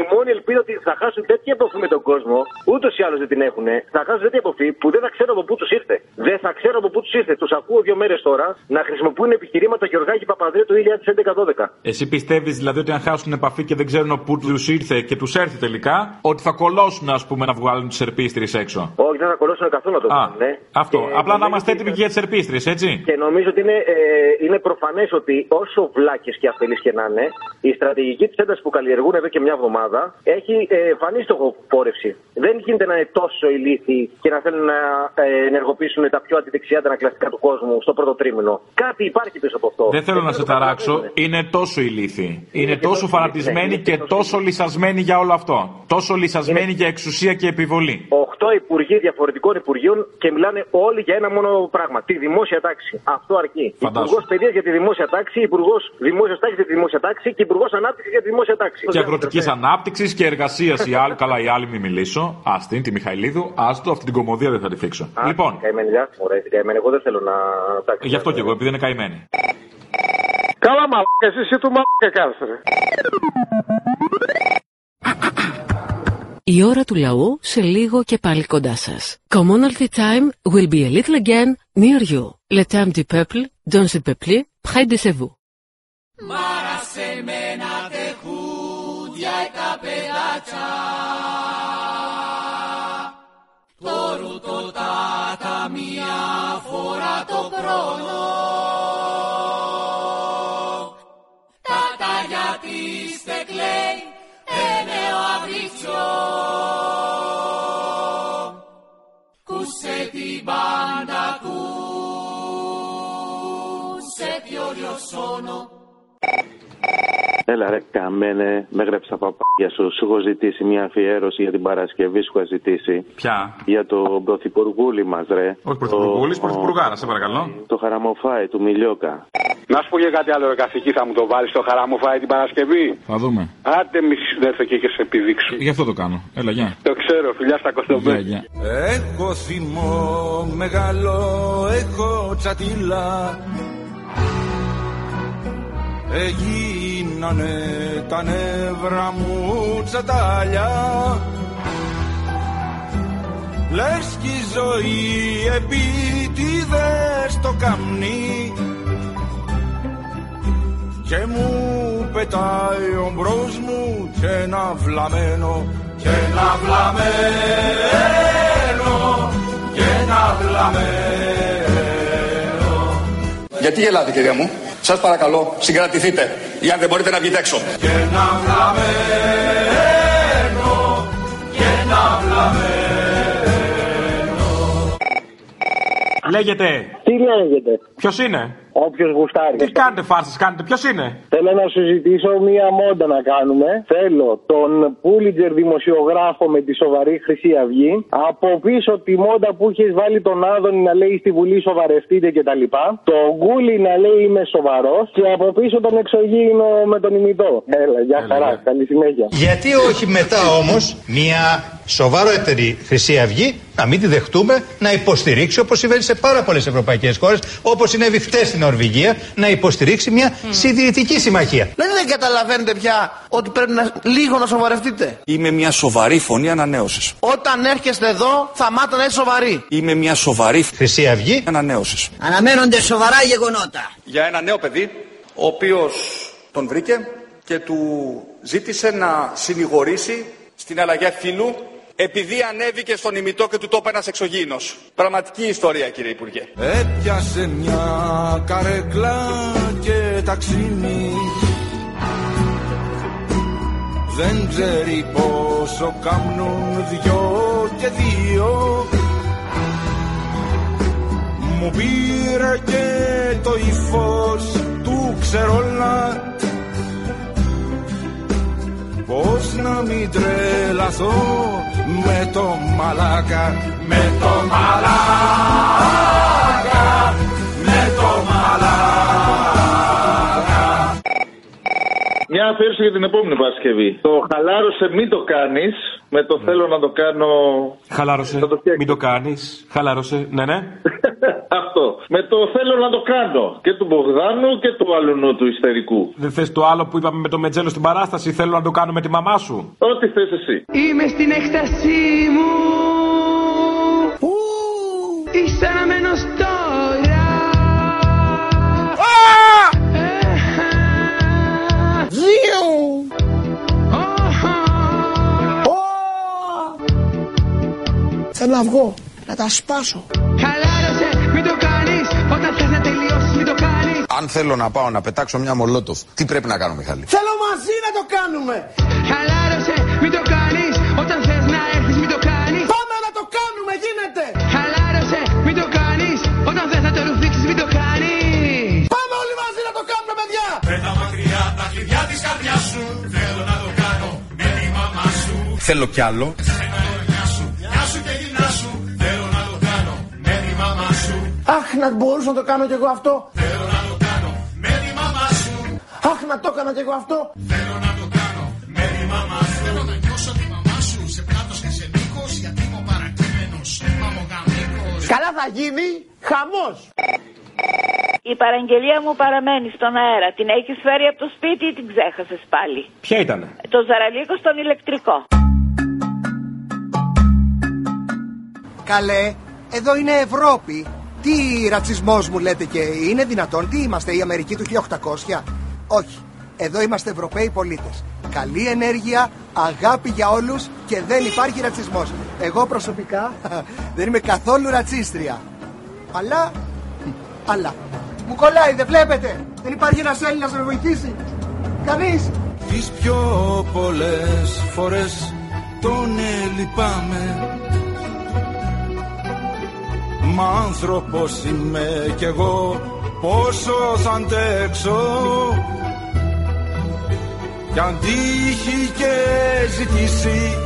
η μόνη ελπίδα ότι θα χάσουν τέτοια επαφή με τον κόσμο, ούτως ή άλλως δεν την έχουν, θα χάσουν τέτοια επαφή που δεν θα ξέρω από πού τους ήρθε. Δεν θα ξέρω από πού τους ήρθε. Τους ακούω δύο μέρες τώρα να χρησιμοποιούν επιχειρήματα Γεωργάκη Παπαδρέου του 2011-12. Εσύ πιστεύεις δηλαδή ότι αν χάσουν επαφή και δεν ξέρουν πού τους ήρθε και τους έρθει τελικά, ότι θα κολώσουν ας πούμε να βγάλουν τις ερπίστρες έξω; Όχι, δεν θα κολλώσουν καθόλου να το Α, κάνουν. Ναι. αυτό. Και Απλά να νομίζω είμαστε ότι- έτοιμοι και για τις ερπίστρες, έτσι. Και νομίζω ότι είναι, ε, είναι προφανές ότι όσο βλάκες και αφελείς και να είναι, η στρατηγική της έντασης που καλλιεργούν εδώ και μια εβδομάδα έχει ε, εμφανή στοχοπόρευση. Δεν γίνεται να είναι τόσο ηλίθιοι και να θέλουν να ε, ενεργοποιήσουν τα πιο αντιδεξιά αντανακλαστικά του κόσμου στο πρώτο τρίμηνο. Κάτι υπάρχει πίσω από αυτό. Δεν θέλω να σε ταράξω, είναι τόσο ηλίθιοι. Είναι τόσο φανατισμένοι και τόσο λυσασμένοι για όλο αυτό. Τόσο λυσασμένοι για εξουσία και επιβολή. Οχτώ υπουργοί διαφορετικών υπουργείων και μιλάνε όλοι για ένα μόνο πράγμα. Τη δημόσια τάξη. Αυτό αρκεί. Φαντάσου. Υπουργός Παιδείας για τη δημόσια τάξη, Υπουργός Δημόσιας Τάξης για τη δημόσια τάξη και Υπουργός Ανάπτυξης για τη δημόσια τάξη. Και αγροτικής ανάπτυξη και εργασίας η άλλη. Καλά, η άλλη μη μιλήσω. Άστιν, τη Μιχαηλίδου. Άστο, αυτή την κομμωδία δεν θα τη θίξω. Α, Λοιπόν, Καημένη, γεια σου, μωρέ, καημένη. Εγώ δεν θέλω να. Εντάξει, γι' αυτό και εγώ, επειδή είναι καημένη. Καλά μαλάκα εσύ του μαλάκα κάνεις ρε. Η ώρα του λαού σε λίγο και πάλι κοντά σας. Commonalty time will be a little again near you. Le temps du peuple, dans le peuple, près de chez vous. Καπεδάτσα Το ρουτο τάτα μία φορά το χρόνο. Τάτα γιατί στεκλέει είναι ο αβριτσιό Κούσε την μπάντα κούσε πιο λιωσόνο Έλα ρε καμένε, με γρέψα τα παπάκια σου. Σου έχω ζητήσει μια αφιέρωση για την Παρασκευή, σου έχω ζητήσει. Ποια; Για τον πρωθυπουργούλη μας, ρε. Όχι πρωθυπουργούλης, πρωθυπουργάρα, σε παρακαλώ. Το χαραμοφάι του Μιλιόκα. Να σου πω και κάτι άλλο, ρε καθηγητή, θα μου το βάλεις στο χαρά μου φάει την Παρασκευή; Θα δούμε. Άντε μη συνέρθω και, και σε επιδείξω. Γι' αυτό το κάνω. Έλα, γεια. Το ξέρω, φιλιά στα Γεια, κοστομέ. γεια. Έχω θυμό μεγάλο, έχω τσατίλα Έγινανε τα νεύρα μου τσατάλια Λες κι η ζωή επίτηδες το καμνί και μου πετάει ο μπρος μου και ένα βλαμένο και ένα βλαμένο και ένα βλαμένο Γιατί γελάτε κυρία μου; Σας παρακαλώ συγκρατηθείτε. Ή αν δεν μπορείτε να βγείτε έξω. και ένα βλαμένο και ένα βλαμένο Λέγεται. Τι λέγεται; Ποιος είναι; Όποιος γουστάρει. Τι κάνετε φάρσες, κάνετε. Ποιος είναι; Θέλω να σου ζητήσω μία μόντα να κάνουμε. Θέλω τον Πούλιτζερ δημοσιογράφο με τη σοβαρή Χρυσή Αυγή. Από πίσω τη μόντα που έχεις βάλει τον Άδωνη να λέει στη Βουλή σοβαρευτείτε κτλ. Το Γκούλι να λέει είμαι σοβαρός. Και από πίσω τον εξωγήινο με τον ημιτό. Έλα, γεια χαρά. Καλή συνέχεια. Γιατί όχι μετά όμως μια σοβαρότερη Χρυσή Αυγή να μην τη δεχτούμε να υποστηρίξει όπως συμβαίνει σε πάρα πολλές ευρωπαϊκές χώρες, όπως συνέβη χτες στην Νορβηγία, να υποστηρίξει μια συντηρητική συμμαχία. Δηλαδή δεν καταλαβαίνετε πια ότι πρέπει να, λίγο να σοβαρευτείτε. Είμαι μια σοβαρή φωνή ανανέωσης. Όταν έρχεστε εδώ θα μάθετε να είστε σοβαροί. Είμαι μια σοβαρή Χρυσή Αυγή ανανέωσης. Αναμένονται σοβαρά γεγονότα. Για ένα νέο παιδί, ο οποίος τον βρήκε και του ζήτησε να συνηγορήσει στην αλλαγή φύλου επειδή ανέβηκε στον ημιτό και του τόπου ένας εξωγήινος. Πραγματική ιστορία κύριε Υπουργέ. Έπιασε μια καρέκλα και ταξίνι Δεν ξέρει πόσο κάμνουν δυο και δύο Μου πήρε και το ύφος του ξερόλα Πώς να μην τρελαθώ με το μαλάκα Με το μαλάκα Μια αφιέρωση για την επόμενη Παρασκευή. Το χαλάρωσε μην το κάνεις. Με το θέλω να το κάνω. Χαλάρωσε. Μην το κάνεις. Χαλάρωσε. Ναι, ναι. Αυτό. Με το θέλω να το κάνω. Και του Μπογδάνου και του αλουνού του ιστερικού. Δεν θες το άλλο που είπαμε με το μετζέλο στην παράσταση; Θέλω να το κάνω με τη μαμά σου. Ό,τι θες εσύ. Είμαι στην έκτασή μου Είσαι αναμένος Θέλω να βγω. Να τα σπάσω. Χαλάρωσε, μην το κάνεις Όταν θες να τελειώσεις, μην το κάνεις Αν θέλω να πάω να πετάξω μια μολότοφ, τι πρέπει να κάνω, Μιχάλη; Θέλω μαζί να το κάνουμε. Χαλάρωσε, μην το κάνεις Όταν θες να έρθεις, μην το κάνεις Πάμε να το κάνουμε, γίνεται. Χαλάρωσε, μην το κάνεις Όταν θες να το ρουφήξεις, μην το κάνεις Πάμε όλοι μαζί να το κάνουμε, παιδιά. Με τα μακριά, τα κλειδιά της καρδιάς σου Θέλω να το κάνω με τη μαμά σου Θέλω κι άλλο. Αχ, να μπορούσα να το κάνω κι εγώ αυτό. Θέλω να το κάνω με τη μαμά σου Αχ, να το έκανα κι εγώ αυτό. Θέλω να το κάνω με τη μαμά σου Θέλω να νιώσω τη μαμά σου σε πλάτος και σε μήκος Γιατί είμαι ο παρακείμενος, μαμογαμίκος Καλά θα γίνει χαμός. Η παραγγελία μου παραμένει στον αέρα. Την έχεις φέρει από το σπίτι ή την ξέχασες πάλι; Ποια ήταν. Το ζαραλίκο στον ηλεκτρικό. Καλέ, εδώ είναι Ευρώπη. Τι ρατσισμός μου λέτε και είναι δυνατόν, τι είμαστε, η Αμερική του 1800. Όχι, εδώ είμαστε Ευρωπαίοι πολίτες. Καλή ενέργεια, αγάπη για όλους και δεν υπάρχει ρατσισμός. Εγώ προσωπικά δεν είμαι καθόλου ρατσίστρια. Αλλά, αλλά, μου κολλάει, δεν βλέπετε; Δεν υπάρχει ένας Έλληνας να με βοηθήσει. Κανείς. Τις πιο πολλές φορές τον λυπάμαι Μα άνθρωπος είμαι κι εγώ πόσο θα αντέξω. Κι αν τύχει και ζητήσει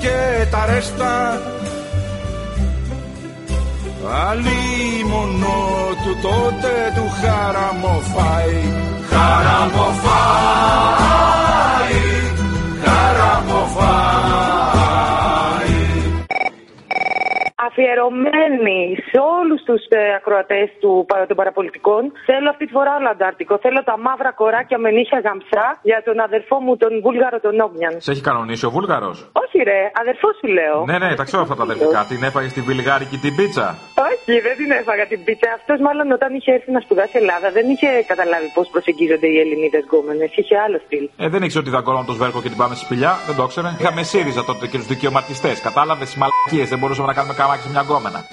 και τα ρέστα Αλλή μόνο του τότε του χαραμοφάει Χαραμοφάει αφιερωμένη σε όλους τους ε, ακροατές του, πα- των παραπολιτικών. Θέλω αυτή τη φορά όλο Αντάρτικο. Θέλω τα μαύρα κοράκια με νύχια γαμψά για τον αδερφό μου, τον Βούλγαρο τον Όμιαν. Σε έχει κανονίσει ο Βούλγαρος; Όχι, ρε, αδερφό σου λέω. Ναι, ναι, τα ξέρω αυτά τα αδερφικά. Την έφαγε στη βιλγάρικη την πίτσα. Όχι, δεν την έφαγα την πίτσα. Αυτός μάλλον όταν είχε έρθει να σπουδάσει Ελλάδα δεν είχε καταλάβει πώς προσεγγίζονται οι Ελληνίδες γκόμενες. Είχε άλλο στυλ. Ε, δεν ήξερε ότι δαγκώναμε το σβέρκο και την πάμε στη σπηλιά. Δεν το ήξερε. Είχαμε ΣΥΡΙΖΑ τότε και τους δικαιωματιστές. Κατάλαβες τι μαλακίες. Δεν μπορούσαμε να κάνουμε καμάκι σε μια γκόμενα.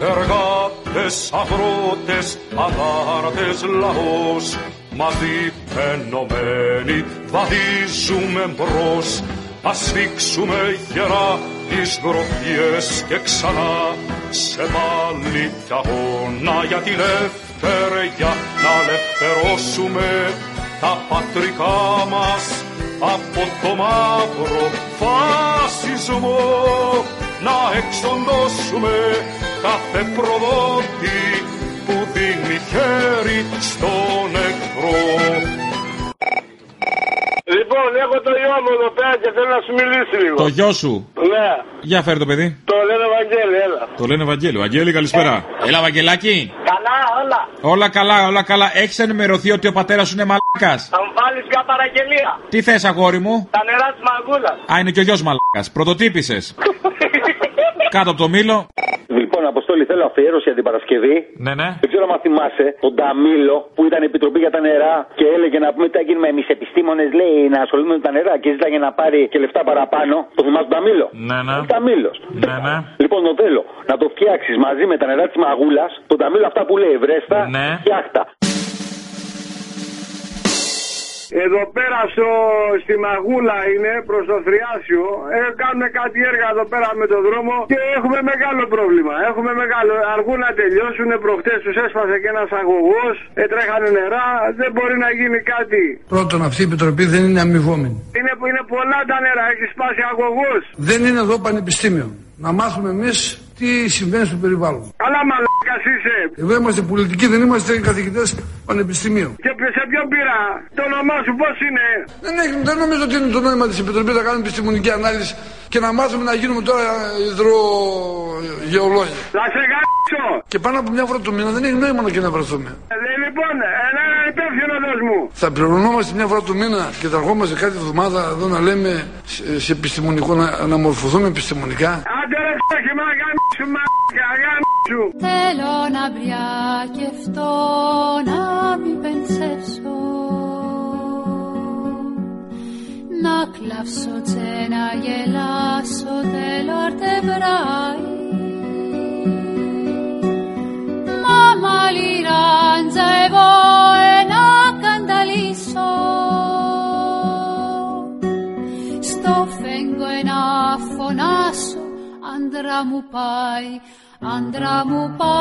Εργάτες, αγρότες, αγάρτες λαός Μαζί ενωμένοι βαδίζουμε μπρος Ας σφίξουμε γερά τις γροθιές και ξανά Σε πάλι κι αγώνα για την ελευθερία Να ελευθερώσουμε τα πατρικά μας από το μαύρο φασισμό να εξοντώσουμε κάθε προδότη που δίνει χέρι στον εχθρό. Λοιπόν, έχω το γιο μου εδώ πέρα και θέλω να σου μιλήσει λίγο. Το γιο σου; Ναι, Για φέρε το παιδί. το λένε Βαγγέλη, έλα. Το λένε Βαγγέλη. Βαγγέλη, καλησπέρα. Έλα, Βαγγελάκι. Καλά, όλα. Όλα καλά, όλα καλά. Έχεις ενημερωθεί ότι ο πατέρας σου είναι μαλάκας; Θα μου βάλεις μια παραγγελία. Τι θες, αγόρι μου; Τα νερά της μαγκούλα. Α, είναι και ο γιος μαλάκας. Πρωτοτύπησες. Κάτω από το μήλο. Λοιπόν, Αποστόλη, θέλω αφιέρωση για την Παρασκευή. Ναι, ναι. Δεν ξέρω αν θυμάσαι τον Ταμίλο που ήταν η Επιτροπή για τα νερά και έλεγε να πούμε τι θα γίνουμε εμεί επιστήμονε, λέει, να ασχολούμαι με τα νερά και ζήταγε να πάρει και λεφτά παραπάνω. Το θυμάσαι τον Ταμίλο; Ναι, ναι. Ταμίλος. Ναι, ναι. Λοιπόν, το θέλω να το φτιάξεις μαζί με τα νερά της μαγούλας, τον Ταμίλο αυτά που λέει βρέστα Ναι. και άχτα. Εδώ πέρα στο, στη Μαγούλα είναι προς το Θριάσιο. Ε, κάνουν κάτι έργα εδώ πέρα με το δρόμο και έχουμε μεγάλο πρόβλημα. Έχουμε μεγάλο. Αργούν να τελειώσουν. Προχτές τους έσπασε και ένας αγωγός. Ε, τρέχανε νερά. Δεν μπορεί να γίνει κάτι. Πρώτον, αυτή η επιτροπή δεν είναι αμοιβόμενη. Είναι, είναι πολλά τα νερά. Έχει σπάσει αγωγός. Δεν είναι εδώ πανεπιστήμιο. Να μάθουμε εμείς τι συμβαίνει στο περιβάλλον. Αλλά μαλάκας είσαι. Εδώ είμαστε πολιτικοί, δεν είμαστε καθηγητές πανεπιστημίου. Και σε ποιον πήρα; Το όνομά σου πώς είναι; Δεν, έχει, δεν νομίζω ότι είναι το νόημα της Επιτροπής να κάνουμε επιστημονική ανάλυση και να μάθουμε να γίνουμε τώρα υδρογεολόγοι. Θα σε γράψω. Και πάνω από μια φορά το μήνα δεν έχει νόημα να και να βρεθούμε. Ε, λοιπόν, ένα υπεύθυνο δώσ' μου. Θα πληρωνόμαστε μια φορά το μήνα και θα ερχόμαστε κάθε εβδομάδα εδώ να λέμε σε, σε επιστημονικό, να, να μορφωθούμε επιστημονικά. Άντε ρε φτώχη, μα γάμισου, μαλάκα, γάμισου. Θέλω να μπριακευτώ, να μην πενσεύσω Να κλαύσω τσε να γελάσω, θέλω αρτεβράει άντρα μου πάει Άντρα μου πάει,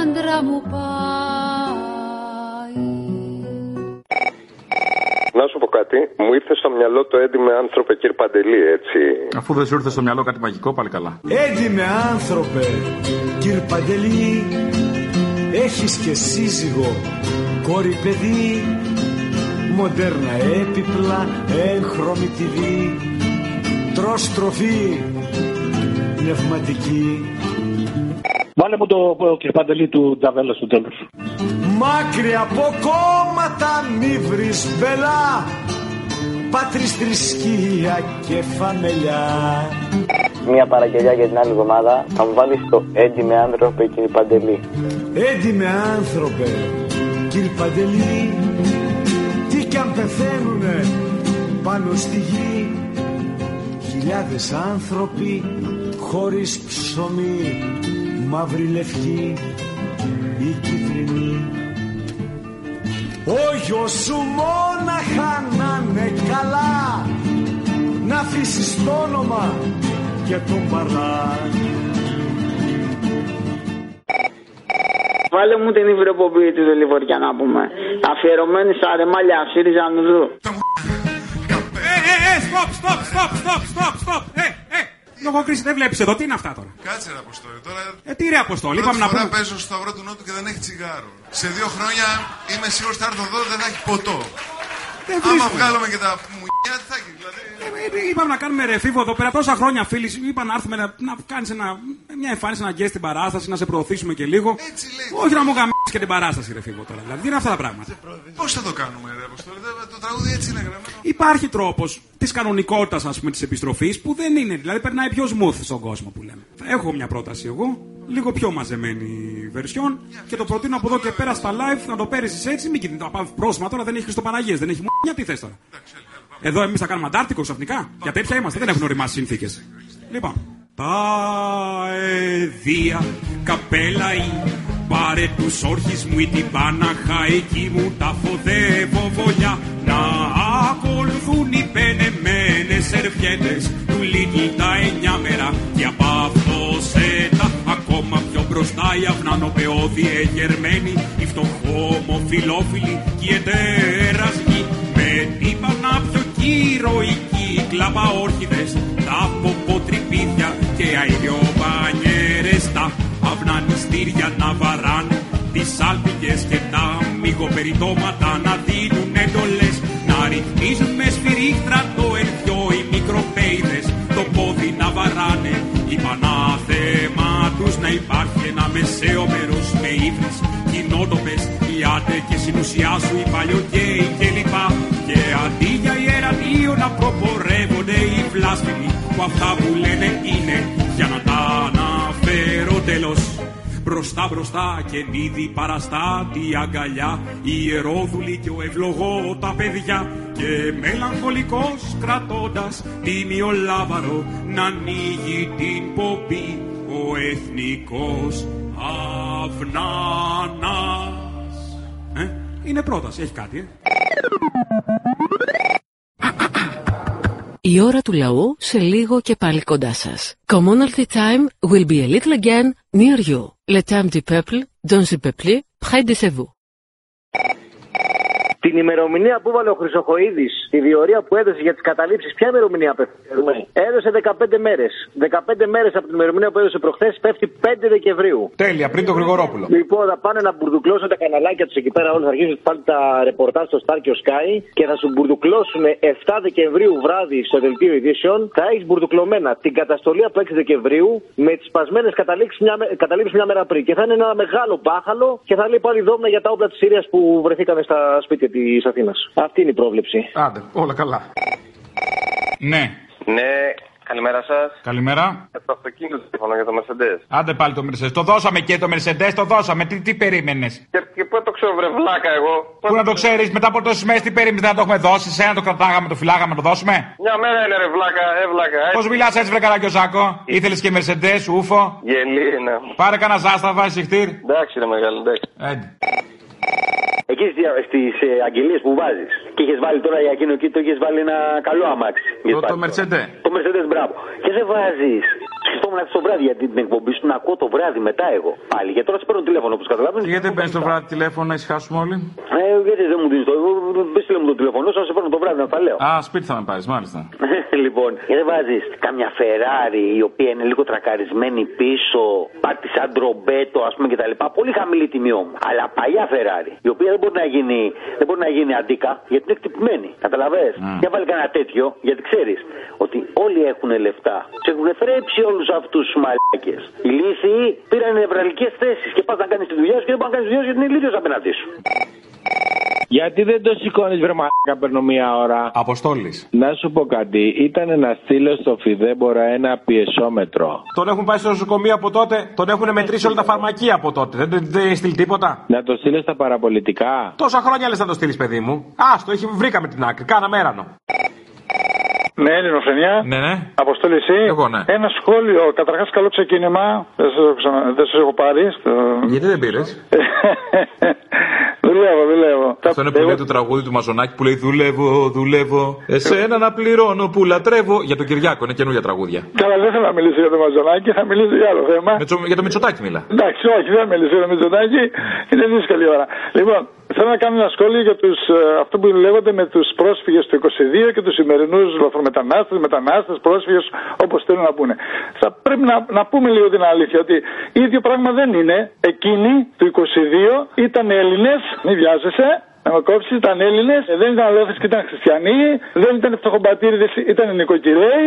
άντρα μου πάει. Να σου πω κάτι, μου ήρθε στο μυαλό το έντιμε άνθρωπε κύριε Παντελή, έτσι. Αφού δεν σου ήρθε στο μυαλό κάτι μαγικό, πάλι καλά. Έντιμε άνθρωπε, κύριε Παντελή, έχεις και σύζυγο, κόρη παιδί, μοντέρνα έπιπλα, έγχρωμη TV, τρως τροφή, πνευματική. Βάλε μου το κύριε Παντελή του Τζαβέλα στο τέλος. Μάκρυ από κόμματα μη βρεις μπελά, πάτρις θρησκεία και φαμελιά. Μια παραγγελιά για την άλλη εβδομάδα θα μου βάλεις το έντιμε άνθρωπε κύριε Παντελή. Έντιμε άνθρωπε, κύριε Παντελή, τι κι αν πεθαίνουνε πάνω στη γη, χιλιάδες άνθρωποι χωρίς ψωμί, μαύρη λευκή ή κίτρινη. Ο γιος σου μόναχα να είναι καλά, να αφήσεις το όνομα και τον παρά. Βάλε μου την υβρεποποίη τη Λιβωριά να πούμε. Αφιερωμένη στα ρεμάλια ΣΥΡΙΖΑ Νουδού. Ε, ε, ε, stop, stop, stop, stop, stop, stop. Ε, ε. Λογοκρίση δεν βλέπεις εδώ, τι είναι αυτά τώρα; Κάτσε ρε Αποστόλη. Τώρα Ε, τι ρε Αποστόλη, πρώτη είπαμε να φορά πούμε. παίζω στο Σταυρό του Νότου και δεν έχει τσιγάρο. Σε δύο χρόνια είμαι σίγουρος ότι θα έρθω εδώ δεν θα έχει ποτό. Δεν Άμα βρίσκουμε. βγάλουμε και τα μουνιά, τι θα έχει. Δηλαδή... Ε, Ε, είπαμε να κάνουμε ρεφίβο εδώ πέρα τόσα χρόνια φίλοι. Είπα να έρθουμε να, να κάνεις μια εμφάνιση, να γκέσει την παράσταση, να σε προωθήσουμε και λίγο. Όχι να μου γαμίσει και την παράσταση, ρεφίβο τώρα. Δηλαδή, τι είναι αυτά τα πράγματα. Πώς θα το κάνουμε, ρε Αποστόλη, δεν- το τραγούδι έτσι είναι γραμμένο. Υπάρχει τρόπος της κανονικότητας, ας πούμε, της επιστροφής που δεν είναι. Δηλαδή, περνάει πιο smooth στον κόσμο που λέμε. Θα έχω μια πρόταση εγώ, λίγο πιο μαζεμένη version και το προτείνω από εδώ και πέρα στα live να το παίρνεις έτσι. Μην κοιτάξτε, το πάω πρόσημα τώρα δεν έχεις Χριστοπαναγίε, δεν έχει μου. τι θες τώρα. Εδώ εμείς θα κάνουμε αντάρτικο ξαφνικά. Για τέτοια είμαστε, δεν έχουν οριμάσει συνθήκες. Λοιπόν. Τα εδία καπέλα ή Πάρε τους όρχης μου ή την Παναχά εκεί μου τα φοδεύω βολιά. Να ακολουθούν οι πενεμένες σερβιέτες του Λίτλ τα εννιά μέρα. Και από αυτό σε τα ακόμα πιο μπροστά οι αυνανοπαιώδη εγερμένοι Οι φτωχόμοφιλόφιλοι και οι ετέρασγοι Με την πανάπιο κυροϊκή κλαπα όρχιδες Τα ποποτρυπίδια και αηριοπανιέρες Τα αυνανιστήρια να βαράνε τις άλπικες και τα μυγοπεριτώματα να δίνουν εντολές Να ρυθμίζουν με σφυρίχτρα το ερθιό οι μικροπέιδες. Το πόδι να βαράνε η πανάθεμα τους Να υπάρχει ένα μεσαίο μέρος με ύφρις κοινότοπες Ιάτε και συνουσιάσου οι παλιοκαίοι και λοιπά Και αντί για ιερατείο να προπορεύονται οι βλάσφημοι Που αυτά που λένε είναι Μπροστά μπροστά και νίδι παραστάτη αγκαλιά Η ιερόδουλη και ο ευλογό τα παιδιά Και μελαγχολικός κρατώντας τίμιο λάβαρο Να ανοίγει την πομπή ο εθνικός αυνανάς ε, Είναι πρόταση, έχει κάτι ε. Η ώρα του λαού σε λίγο και πάλι κοντά σας. Commonalty time will be a little again near you. Le temps du peuple, dans le peuple, près de chez vous. Την ημερομηνία που έβαλε ο Χρυσοχοίδη, τη διορία που έδωσε για τις καταλήψεις, ποια ημερομηνία απευθύνουμε. Έδωσε 15 μέρες. 15 μέρες από την ημερομηνία που έδωσε προχθές πέφτει 5 Δεκεμβρίου. Τέλεια, πριν το Γρηγορόπουλο. Λοιπόν, θα πάνε να μπουρδουκλώσουν τα καναλάκια τους εκεί πέρα. Όλοι θα αρχίσουν πάλι τα ρεπορτάζ στο Star και ο Sky και θα σου μπουρδουκλώσουν 7 Δεκεμβρίου βράδυ στο δελτίο ειδήσεων. Θα έχεις μπουρδουκλωμένα την καταστολή από 6 Δεκεμβρίου με τις σπασμένες καταλήψεις μια, με- καταλήψεις μια μέρα πριν. Και θα είναι ένα μεγάλο μπάχαλο και θα λέει πάλι δόμνα για τα όπλα της Συρίας που βρεθήκαν στα σπίτια της Αθήνας. Αυτή είναι η πρόβλεψη. Άντε, όλα καλά. Ναι, Ναι, καλημέρα σας. καλημέρα. Το αυτοκίνητο τηλέφωνο για το Mercedes. Άντε πάλι το Mercedes. Το δώσαμε και το Mercedes, το δώσαμε. Τι, τι περίμενες; Και, και πού το ξέρω, βρε βλάκα εγώ. Πού να το ξέρεις, μετά από τόσες μέρες τι περίμενες να το έχουμε δώσει. Σε ένα το κρατάγαμε, το φυλάγαμε, το δώσουμε; Μια μέρα είναι ρε βλάκα, ε βλάκα. Πώς μιλάς έτσι, βρε Καραγκιόζάκο. Ήθελες και Mercedes, ούφο; Γελί είναι. Πάρε κανένα ζάστα, βάζει χτύρ. Εντάξει ρε μεγάλη, εντάξει. Έντε. Εκεί στις αγγελίες που βάζεις. Και είχες βάλει τώρα για εκείνο εκεί, το είχες βάλει ένα καλό αμάξι. Το, το Mercedes. Το Mercedes, μπράβο. Και δεν βάζεις. Σκεφτόμουν αυτό το βράδυ για την εκπομπή σου να ακούω το βράδυ μετά εγώ. Πάλι. Γιατί τώρα σε παίρνω τηλέφωνο όπως καταλαβαίνεις. Και γιατί δεν παίρνεις το βράδυ τηλέφωνο να ησυχάσουμε όλοι; Ε, γιατί δεν μου δίνεις το. Δεν στείλε μου το τηλέφωνο, σου, να σε παίρνω το βράδυ να τα λέω. Α, σπίτι θα με πάρεις, μάλιστα. λοιπόν, και δεν βάζεις καμιά Ferrari η οποία είναι λίγο τρακαρισμένη πίσω, πάρτι σαν τρομπέτο, ας πούμε κτλ. Πολύ χαμηλή τιμή όμως. Αλλά παλιά Ferrari, η οποία δεν μπορεί να γίνει, δεν μπορεί να γίνει αντίκα γιατί είναι εκτυπημένη. Καταλαβέ. Για βάλει κανένα τέτοιο, γιατί ξέρεις ότι όλοι έχουν λεφτά. Του έχουν θρέψει όλους αυτούς τους μαλάκες. Οι λύθοι πήραν νευραλικές θέσεις και πας να κάνεις τη δουλειά σου και δεν πας να κάνεις τη δουλειά σου γιατί είναι ηλίθιος απέναντί σου. Γιατί δεν το σηκώνεις, βρε μαλάκα, παίρνω μία ώρα. Αποστόλης. Να σου πω κάτι. Ήταν να στείλω στο Φιδέμπορα ένα πιεσόμετρο. Τον έχουν πάει στο νοσοκομείο από τότε, τον έχουν μετρήσει όλα τα φαρμακεία από τότε. Δεν, δεν, δεν έχει στείλει τίποτα. Να το στείλω στα παραπολιτικά. Τόσα χρόνια λες να το στείλεις, παιδί μου. Α, το έχει, βρήκαμε την άκρη. Κάναμε έρανο. Ναι, Ελληνοφρενιά. Ναι, ναι. Αποστόλη εσύ. Εγώ, ναι. Ένα σχόλιο. Καταρχάς, καλό ξεκίνημα. Δεν σας ξανα... δεν σας έχω πάρει. Στο... Γιατί δεν πήρες; δουλεύω, δουλεύω. Αυτό είναι που λέει το τραγούδι του Μαζονάκη που λέει Δουλεύω, δουλεύω. Εσένα να πληρώνω που λατρεύω. Για τον Κυριάκο, είναι καινούργια τραγούδια. Καλά, δεν θέλω να μιλήσω για το Μαζονάκι, θα μιλήσω για άλλο θέμα. Με τσο- για το Μητσοτάκι μιλά. Εντάξει, όχι, δεν μιλήσω για το Μητσοτάκι. Είναι δύσκολη ώρα. Λοιπόν, θέλω να κάνω ένα σχόλιο για τους, ε, αυτό που λέγονται με τους πρόσφυγες του 22 και τους σημερινούς λαθρομετανάστες, μετανάστες, πρόσφυγες, όπως θέλουν να πούνε. Θα πρέπει να, να πούμε λίγο την αλήθεια ότι ίδιο πράγμα δεν είναι. Εκείνοι του 22 ήταν Έλληνες, μη βιάζεσαι, να με κόψεις, ήταν Έλληνες, δεν ήταν αλόθε και ήταν χριστιανοί, δεν ήταν φτωχομπατήριδε, ήταν νοικοκυρέοι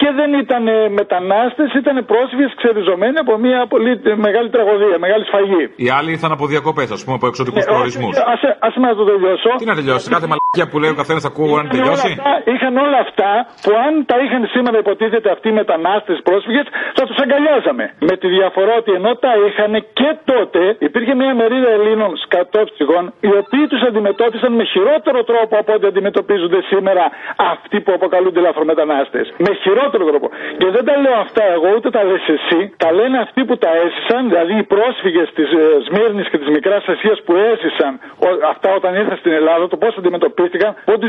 και δεν ήταν μετανάστες, ήταν πρόσφυγες ξεριζωμένοι από μια πολύ μεγάλη τραγωδία, μεγάλη σφαγή. Οι άλλοι ήρθαν από διακοπές, ας πούμε, από εξωτικούς προορισμούς. Α με να το τελειώσω. Τι να τελειώσει, κάθε μαλακία που λέει ο καθένας ακούω να Είχαν όλα τελειώσει. αυτά- Είχαν όλα αυτά που αν τα είχαν σήμερα υποτίθεται αυτοί οι μετανάστες πρόσφυγες θα τους αγκαλιάζαμε. Με τη διαφορά ότι ενώ τα είχαν και τότε υπήρχε μια μερίδα Ελλήνων σκατόψυχων οι οποίοι τους αντιμετώπισαν με χειρότερο τρόπο από ό,τι αντιμετωπίζονται σήμερα αυτοί που αποκαλούνται λαθρομετανάστες. Με χειρότερο τρόπο. Και δεν τα λέω αυτά εγώ ούτε τα λες εσύ. Τα λένε αυτοί που τα έζησαν, δηλαδή οι πρόσφυγες της ε, Σμύρνης και της Μικράς Ασία που έζησαν ο- αυτά όταν ήρθαν στην Ελλάδα, το πώς αντιμετωπίστηκαν, ότι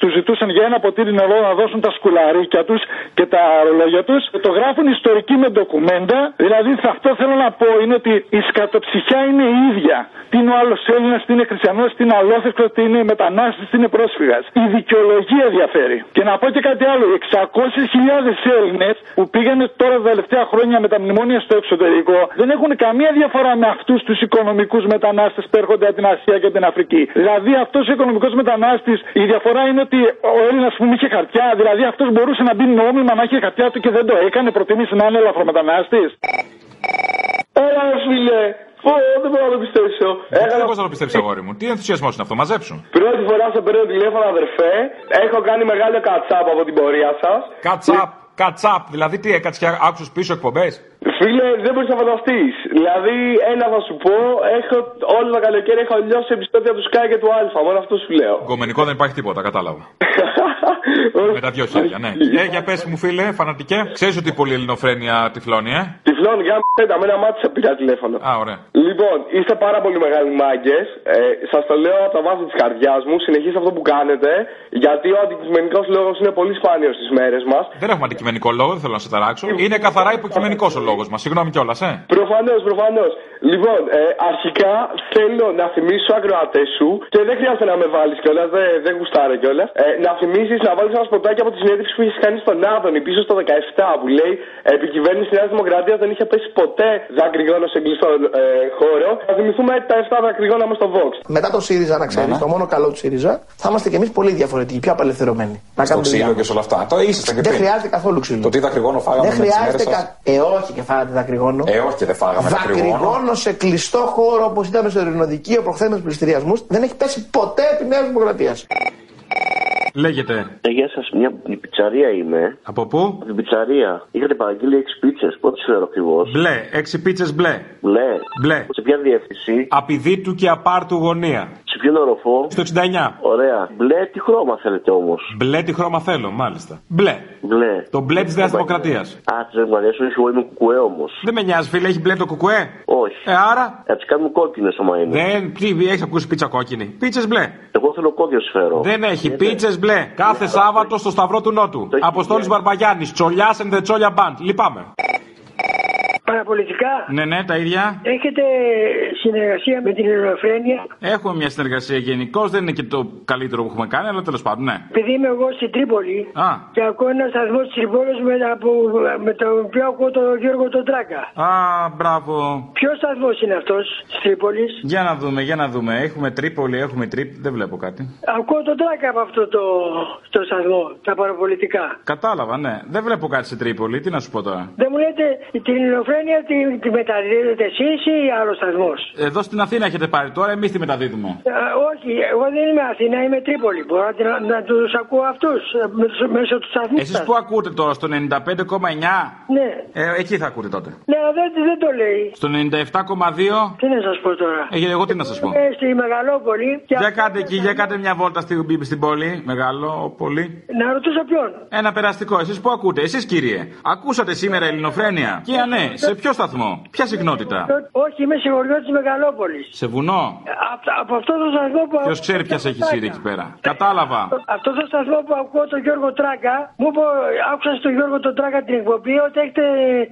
τους ζητούσαν για ένα ποτήρι νερό να δώσουν τα σκουλαρίκια τους και τα ρολόγια τους. Το γράφουν ιστορικοί με ντοκουμέντα. Δηλαδή, σε αυτό θέλω να πω είναι ότι η σκατοψυχιά είναι η ίδια. Τι είναι ο άλλος Έλληνας, τι είναι χριστιανός, τι είναι αλόθεκτο, τι είναι μετανάστης, τι είναι πρόσφυγας. Η δικαιολογία διαφέρει. Και να πω και κάτι άλλο. Οι 600.000 Έλληνες που πήγανε τώρα τα τελευταία χρόνια με τα μνημόνια στο εξωτερικό δεν έχουν καμία διαφορά με αυτούς τους οικονομικούς μετανάστες που έρχονται από την Ασία και την Αφρική. Δηλαδή αυτός ο οικονομικός μετανάστης, η διαφορά είναι ότι ο Έλληνας που είχε χαρτιά, δηλαδή αυτός μπορούσε να μπει νόμιμα να έχει χαρτιά του και δεν το έκανε, προτιμήσει να είναι ελαφρομετανάστης. Έλα, φίλε. Πω, δεν μπορώ να το πιστέψω. Δεν μπορείς να το πιστέψεις, αγόρι μου. Τι ενθουσιασμό είναι αυτό, μαζέψου. Πρώτη φορά σε παίρνω τηλέφωνο, αδερφέ. Έχω κάνει μεγάλο κατσάπ από την πορεία σας. Κατσάπ, κατσάπ. Δηλαδή τι έκατσε και άκουσες πίσω εκπομπές; Φίλε, δεν μπορείς να φανταστείς. Δηλαδή, ένα θα σου πω, έχω όλο το καλοκαίρι έχω λιώσει επεισόδια του Sky και του Αλφα. Μόνο αυτό σου λέω. Γκομενικό δεν υπάρχει τίποτα, κατάλαβα. Με τα δυο χέρια, ναι. Ε, για πες μου, φίλε, φανατικέ. Ξέρεις ότι πολύ ελληνοφρένεια τυφλώνει, ε; Τυφλών, για πέτα, με ένα μάτι σε πήρα τηλέφωνο. Α, ωραία. Λοιπόν, είστε πάρα πολύ μεγάλοι μάγκες. Ε, Σας το λέω από τα βάθη της καρδιάς μου. Συνεχίστε αυτό που κάνετε. Γιατί ο αντικειμενικός λόγος είναι πολύ σπάνιος στις μέρες μας. Δεν έχουμε αντικειμενικό λόγο, δεν θέλω να σε ταράξω. Είναι καθαρά υποκειμενικός ο λόγος μας. Συγγνώμη κιόλας, ε. Προφανώς, προφανώς. Λοιπόν, ε, αρχικά θέλω να θυμίσω ακροατές σου και δεν χρειάζεται να με βάλεις κιόλας, δεν, δεν γουστάρε κιόλας. Ε, να θυμίσεις να βάλεις ένα σποτάκι από τη συνέντευξη που είχες κάνει στον Άδωνη πίσω στο 17 που λέει Επί κυβέρνηση Νέας Δημοκρατίας δεν είχε πέσει ποτέ δακρυγόνο σε κλειστό ε, χώρο. Θα θυμηθούμε τα 7 δακρυγόνα μας στο Vox. Μετά το ΣΥΡΙΖΑ, να ξέρεις, το μόνο καλό του ΣΥΡΙΖΑ, θα είμαστε κι εμείς πολύ διαφορετικοί, πιο απελευθερωμένοι. Να Στο κάνουμε ξύλο δουλειά. και σε όλα αυτά. Το ήσασταν και Δεν πριν. χρειάζεται καθόλου ξύλο. Το τι δακρυγόνο φάγαμε Δεν με τις χρειάζεται. μέρες σας; Κα... Ε, όχι και φάγατε δακρυγόνο. Ε, όχι και δεν φάγαμε δακρυγόνο. Δακρυγόνο σε κλειστό χώρο όπως ήταν στο ειρηνοδικείο προχθές με τους πληστηριασμούς δεν έχει πέσει ποτέ επί Νέας Δημοκρατίας. Λέγεται. Ε, γεια σας, μια η πιτσαρία είμαι. Από πού; Από την πιτσαρία. Είχατε παραγγείλει 6 πίτσες. Πότε σου φέρω ακριβώς. Μπλε, έξι πίτσες μπλε. Μπλε. Μπλε. Σε ποια διεύθυνση; Απειδήτου και απάρτου γωνία. Σε ποιον οροφό. Στο 69. Ωραία. Μπλε, τι χρώμα θέλετε όμως; Μπλε τι χρώμα θέλω, μάλιστα. Μπλε. Μπλε. Το μπλε της Νέας Δημοκρατίας. Α, της Δημοκρατίας, όχι, εγώ είμαι κουκουέ όμως. Δεν με νοιάζει, φίλε, έχει μπλε το κουκουέ; Όχι. Ε, άρα; Θα τις κάνουμε κόκκινες άμα είναι. Δεν, τι, έχει ακούσει πίτσα κόκκινη. Πίτσες μπλε. Εγώ θέλω κόκκινε σου φέρω. Δεν έχει. Πίτσες μπλε. Κάθε Σάββατο στο Σταυρό του Νότου. Αποστόλης Μπαρμπαγιάννης. Τσολιάς and the Τσόλια Band. Λυπάμαι. Παραπολιτικά. Ναι, ναι, τα ίδια. Έχετε συνεργασία με την Ελληνοφρένεια. Έχουμε μια συνεργασία γενικώς. Δεν είναι και το καλύτερο που έχουμε κάνει, αλλά τέλος πάντων, ναι. Επειδή είμαι εγώ στην Τρίπολη Α. και ακούω ένα σταθμό της Τρίπολης με, από- με τον οποίο ακούω τον Γιώργο τον Τράκα. Α, μπράβο. Ποιος σταθμός είναι αυτός της Τρίπολης; Για να δούμε, για να δούμε. Έχουμε Τρίπολη, έχουμε Τρίπ. Δεν βλέπω κάτι. Ακούω τον Τράκα από αυτό το, το σταθμό, τα παραπολιτικά. Κατάλαβα, ναι. Δεν βλέπω κάτι σε Τρίπολη. Τι να σου πω τώρα. Δεν μου λέτε την Ελληνοφρένεια τη, τη μεταδίδετε εσείς ή άλλος σταθμό. Εδώ στην Αθήνα έχετε πάρει τώρα, εμείς τη μεταδίδουμε. όχι, εγώ δεν είμαι Αθήνα, είμαι Τρίπολη. Μπορώ να, την- να τους ακούω αυτούς μέσω τους σταθμού. Εσείς σας. που ακούτε τώρα, στο 95,9. Ναι, Ε, εκεί θα ακούτε τότε. ναι, αλλά δεν, δεν το λέει. Στο 97,2. Τι να σας πω τώρα; Ε, εγώ τι να σας πω. Είμαι στη Μεγαλόπολη. Και Για κάντε εκεί, για κάντε μια βόλτα στην, στην πόλη. Μεγάλο, πολύ. Να ρωτήσω ποιον; Ένα περαστικό. Εσείς που ακούτε, εσείς κύριε. Ακούσατε σήμερα ελληνοφρένεια; Και αν ναι, σε ποιο σταθμό, ποια συχνότητα; Όχι, είμαι συγχωριώτη της Μεγαλόπολης. Σε βουνό; Από, από αυτό το σταθμό που. Ποιος ξέρει ποια έχει σύρει εκεί πέρα; Κατάλαβα. Αυτό το σταθμό που ακούω τον Γιώργο Τράκα, μου είπε, άκουσα στον Γιώργο τον Τράκα την εκπομπή ότι έχετε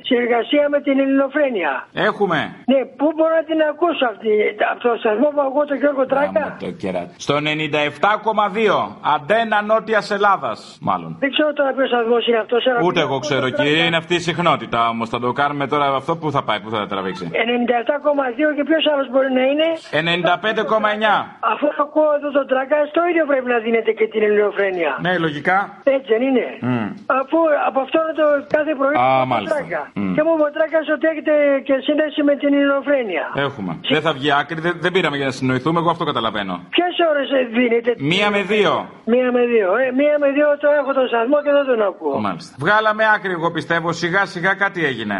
συνεργασία με την Ελληνοφρένεια. Έχουμε. Ναι, πού μπορώ να την ακούσω αυτή, από το σταθμό που ακούω τον Γιώργο Τράκα. Το κεράτη. Στο 97,2. Αντένα Νότιας Ελλάδας, μάλλον. Δεν ξέρω τώρα ποιος σταθμός είναι αυτός. Ούτε εγώ ξέρω, κύριε, είναι αυτή η συχνότητα όμως. Θα το κάνουμε τώρα αυτό που θα πάει, που θα τραβήξει. 97,2 και ποιος άλλος μπορεί να είναι; 95,9. Αφού ακούω εδώ το τράγκα, στο ίδιο πρέπει να δίνεται και την ελληνοφρένεια. Ναι, λογικά. Έτσι δεν είναι; Μμ. Αφού από αυτό είναι το κάθε πρωί Α, το μάλιστα. τράγκα. Μμ. Και μου είπε ο τράγκα ότι έχετε και σύνδεση με την ελληνοφρένεια. Έχουμε. Δεν θα βγει άκρη, δεν, δεν πήραμε για να συνοηθούμε, εγώ αυτό καταλαβαίνω. Ποιες ώρες δίνετε. Μία με δύο. Μία με δύο. Ε, μία με δύο το έχω τον σταθμό και δεν τον ακούω. Μάλιστα. Βγάλαμε άκρη, εγώ πιστεύω. Σιγά σιγά κάτι έγινε.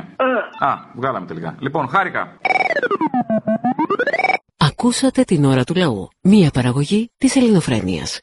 Α, βγάλαμε τελικά. Λοιπόν, χάρηκα. Ακούσατε την ώρα του λαού. Μία παραγωγή της ελληνοφρένειας.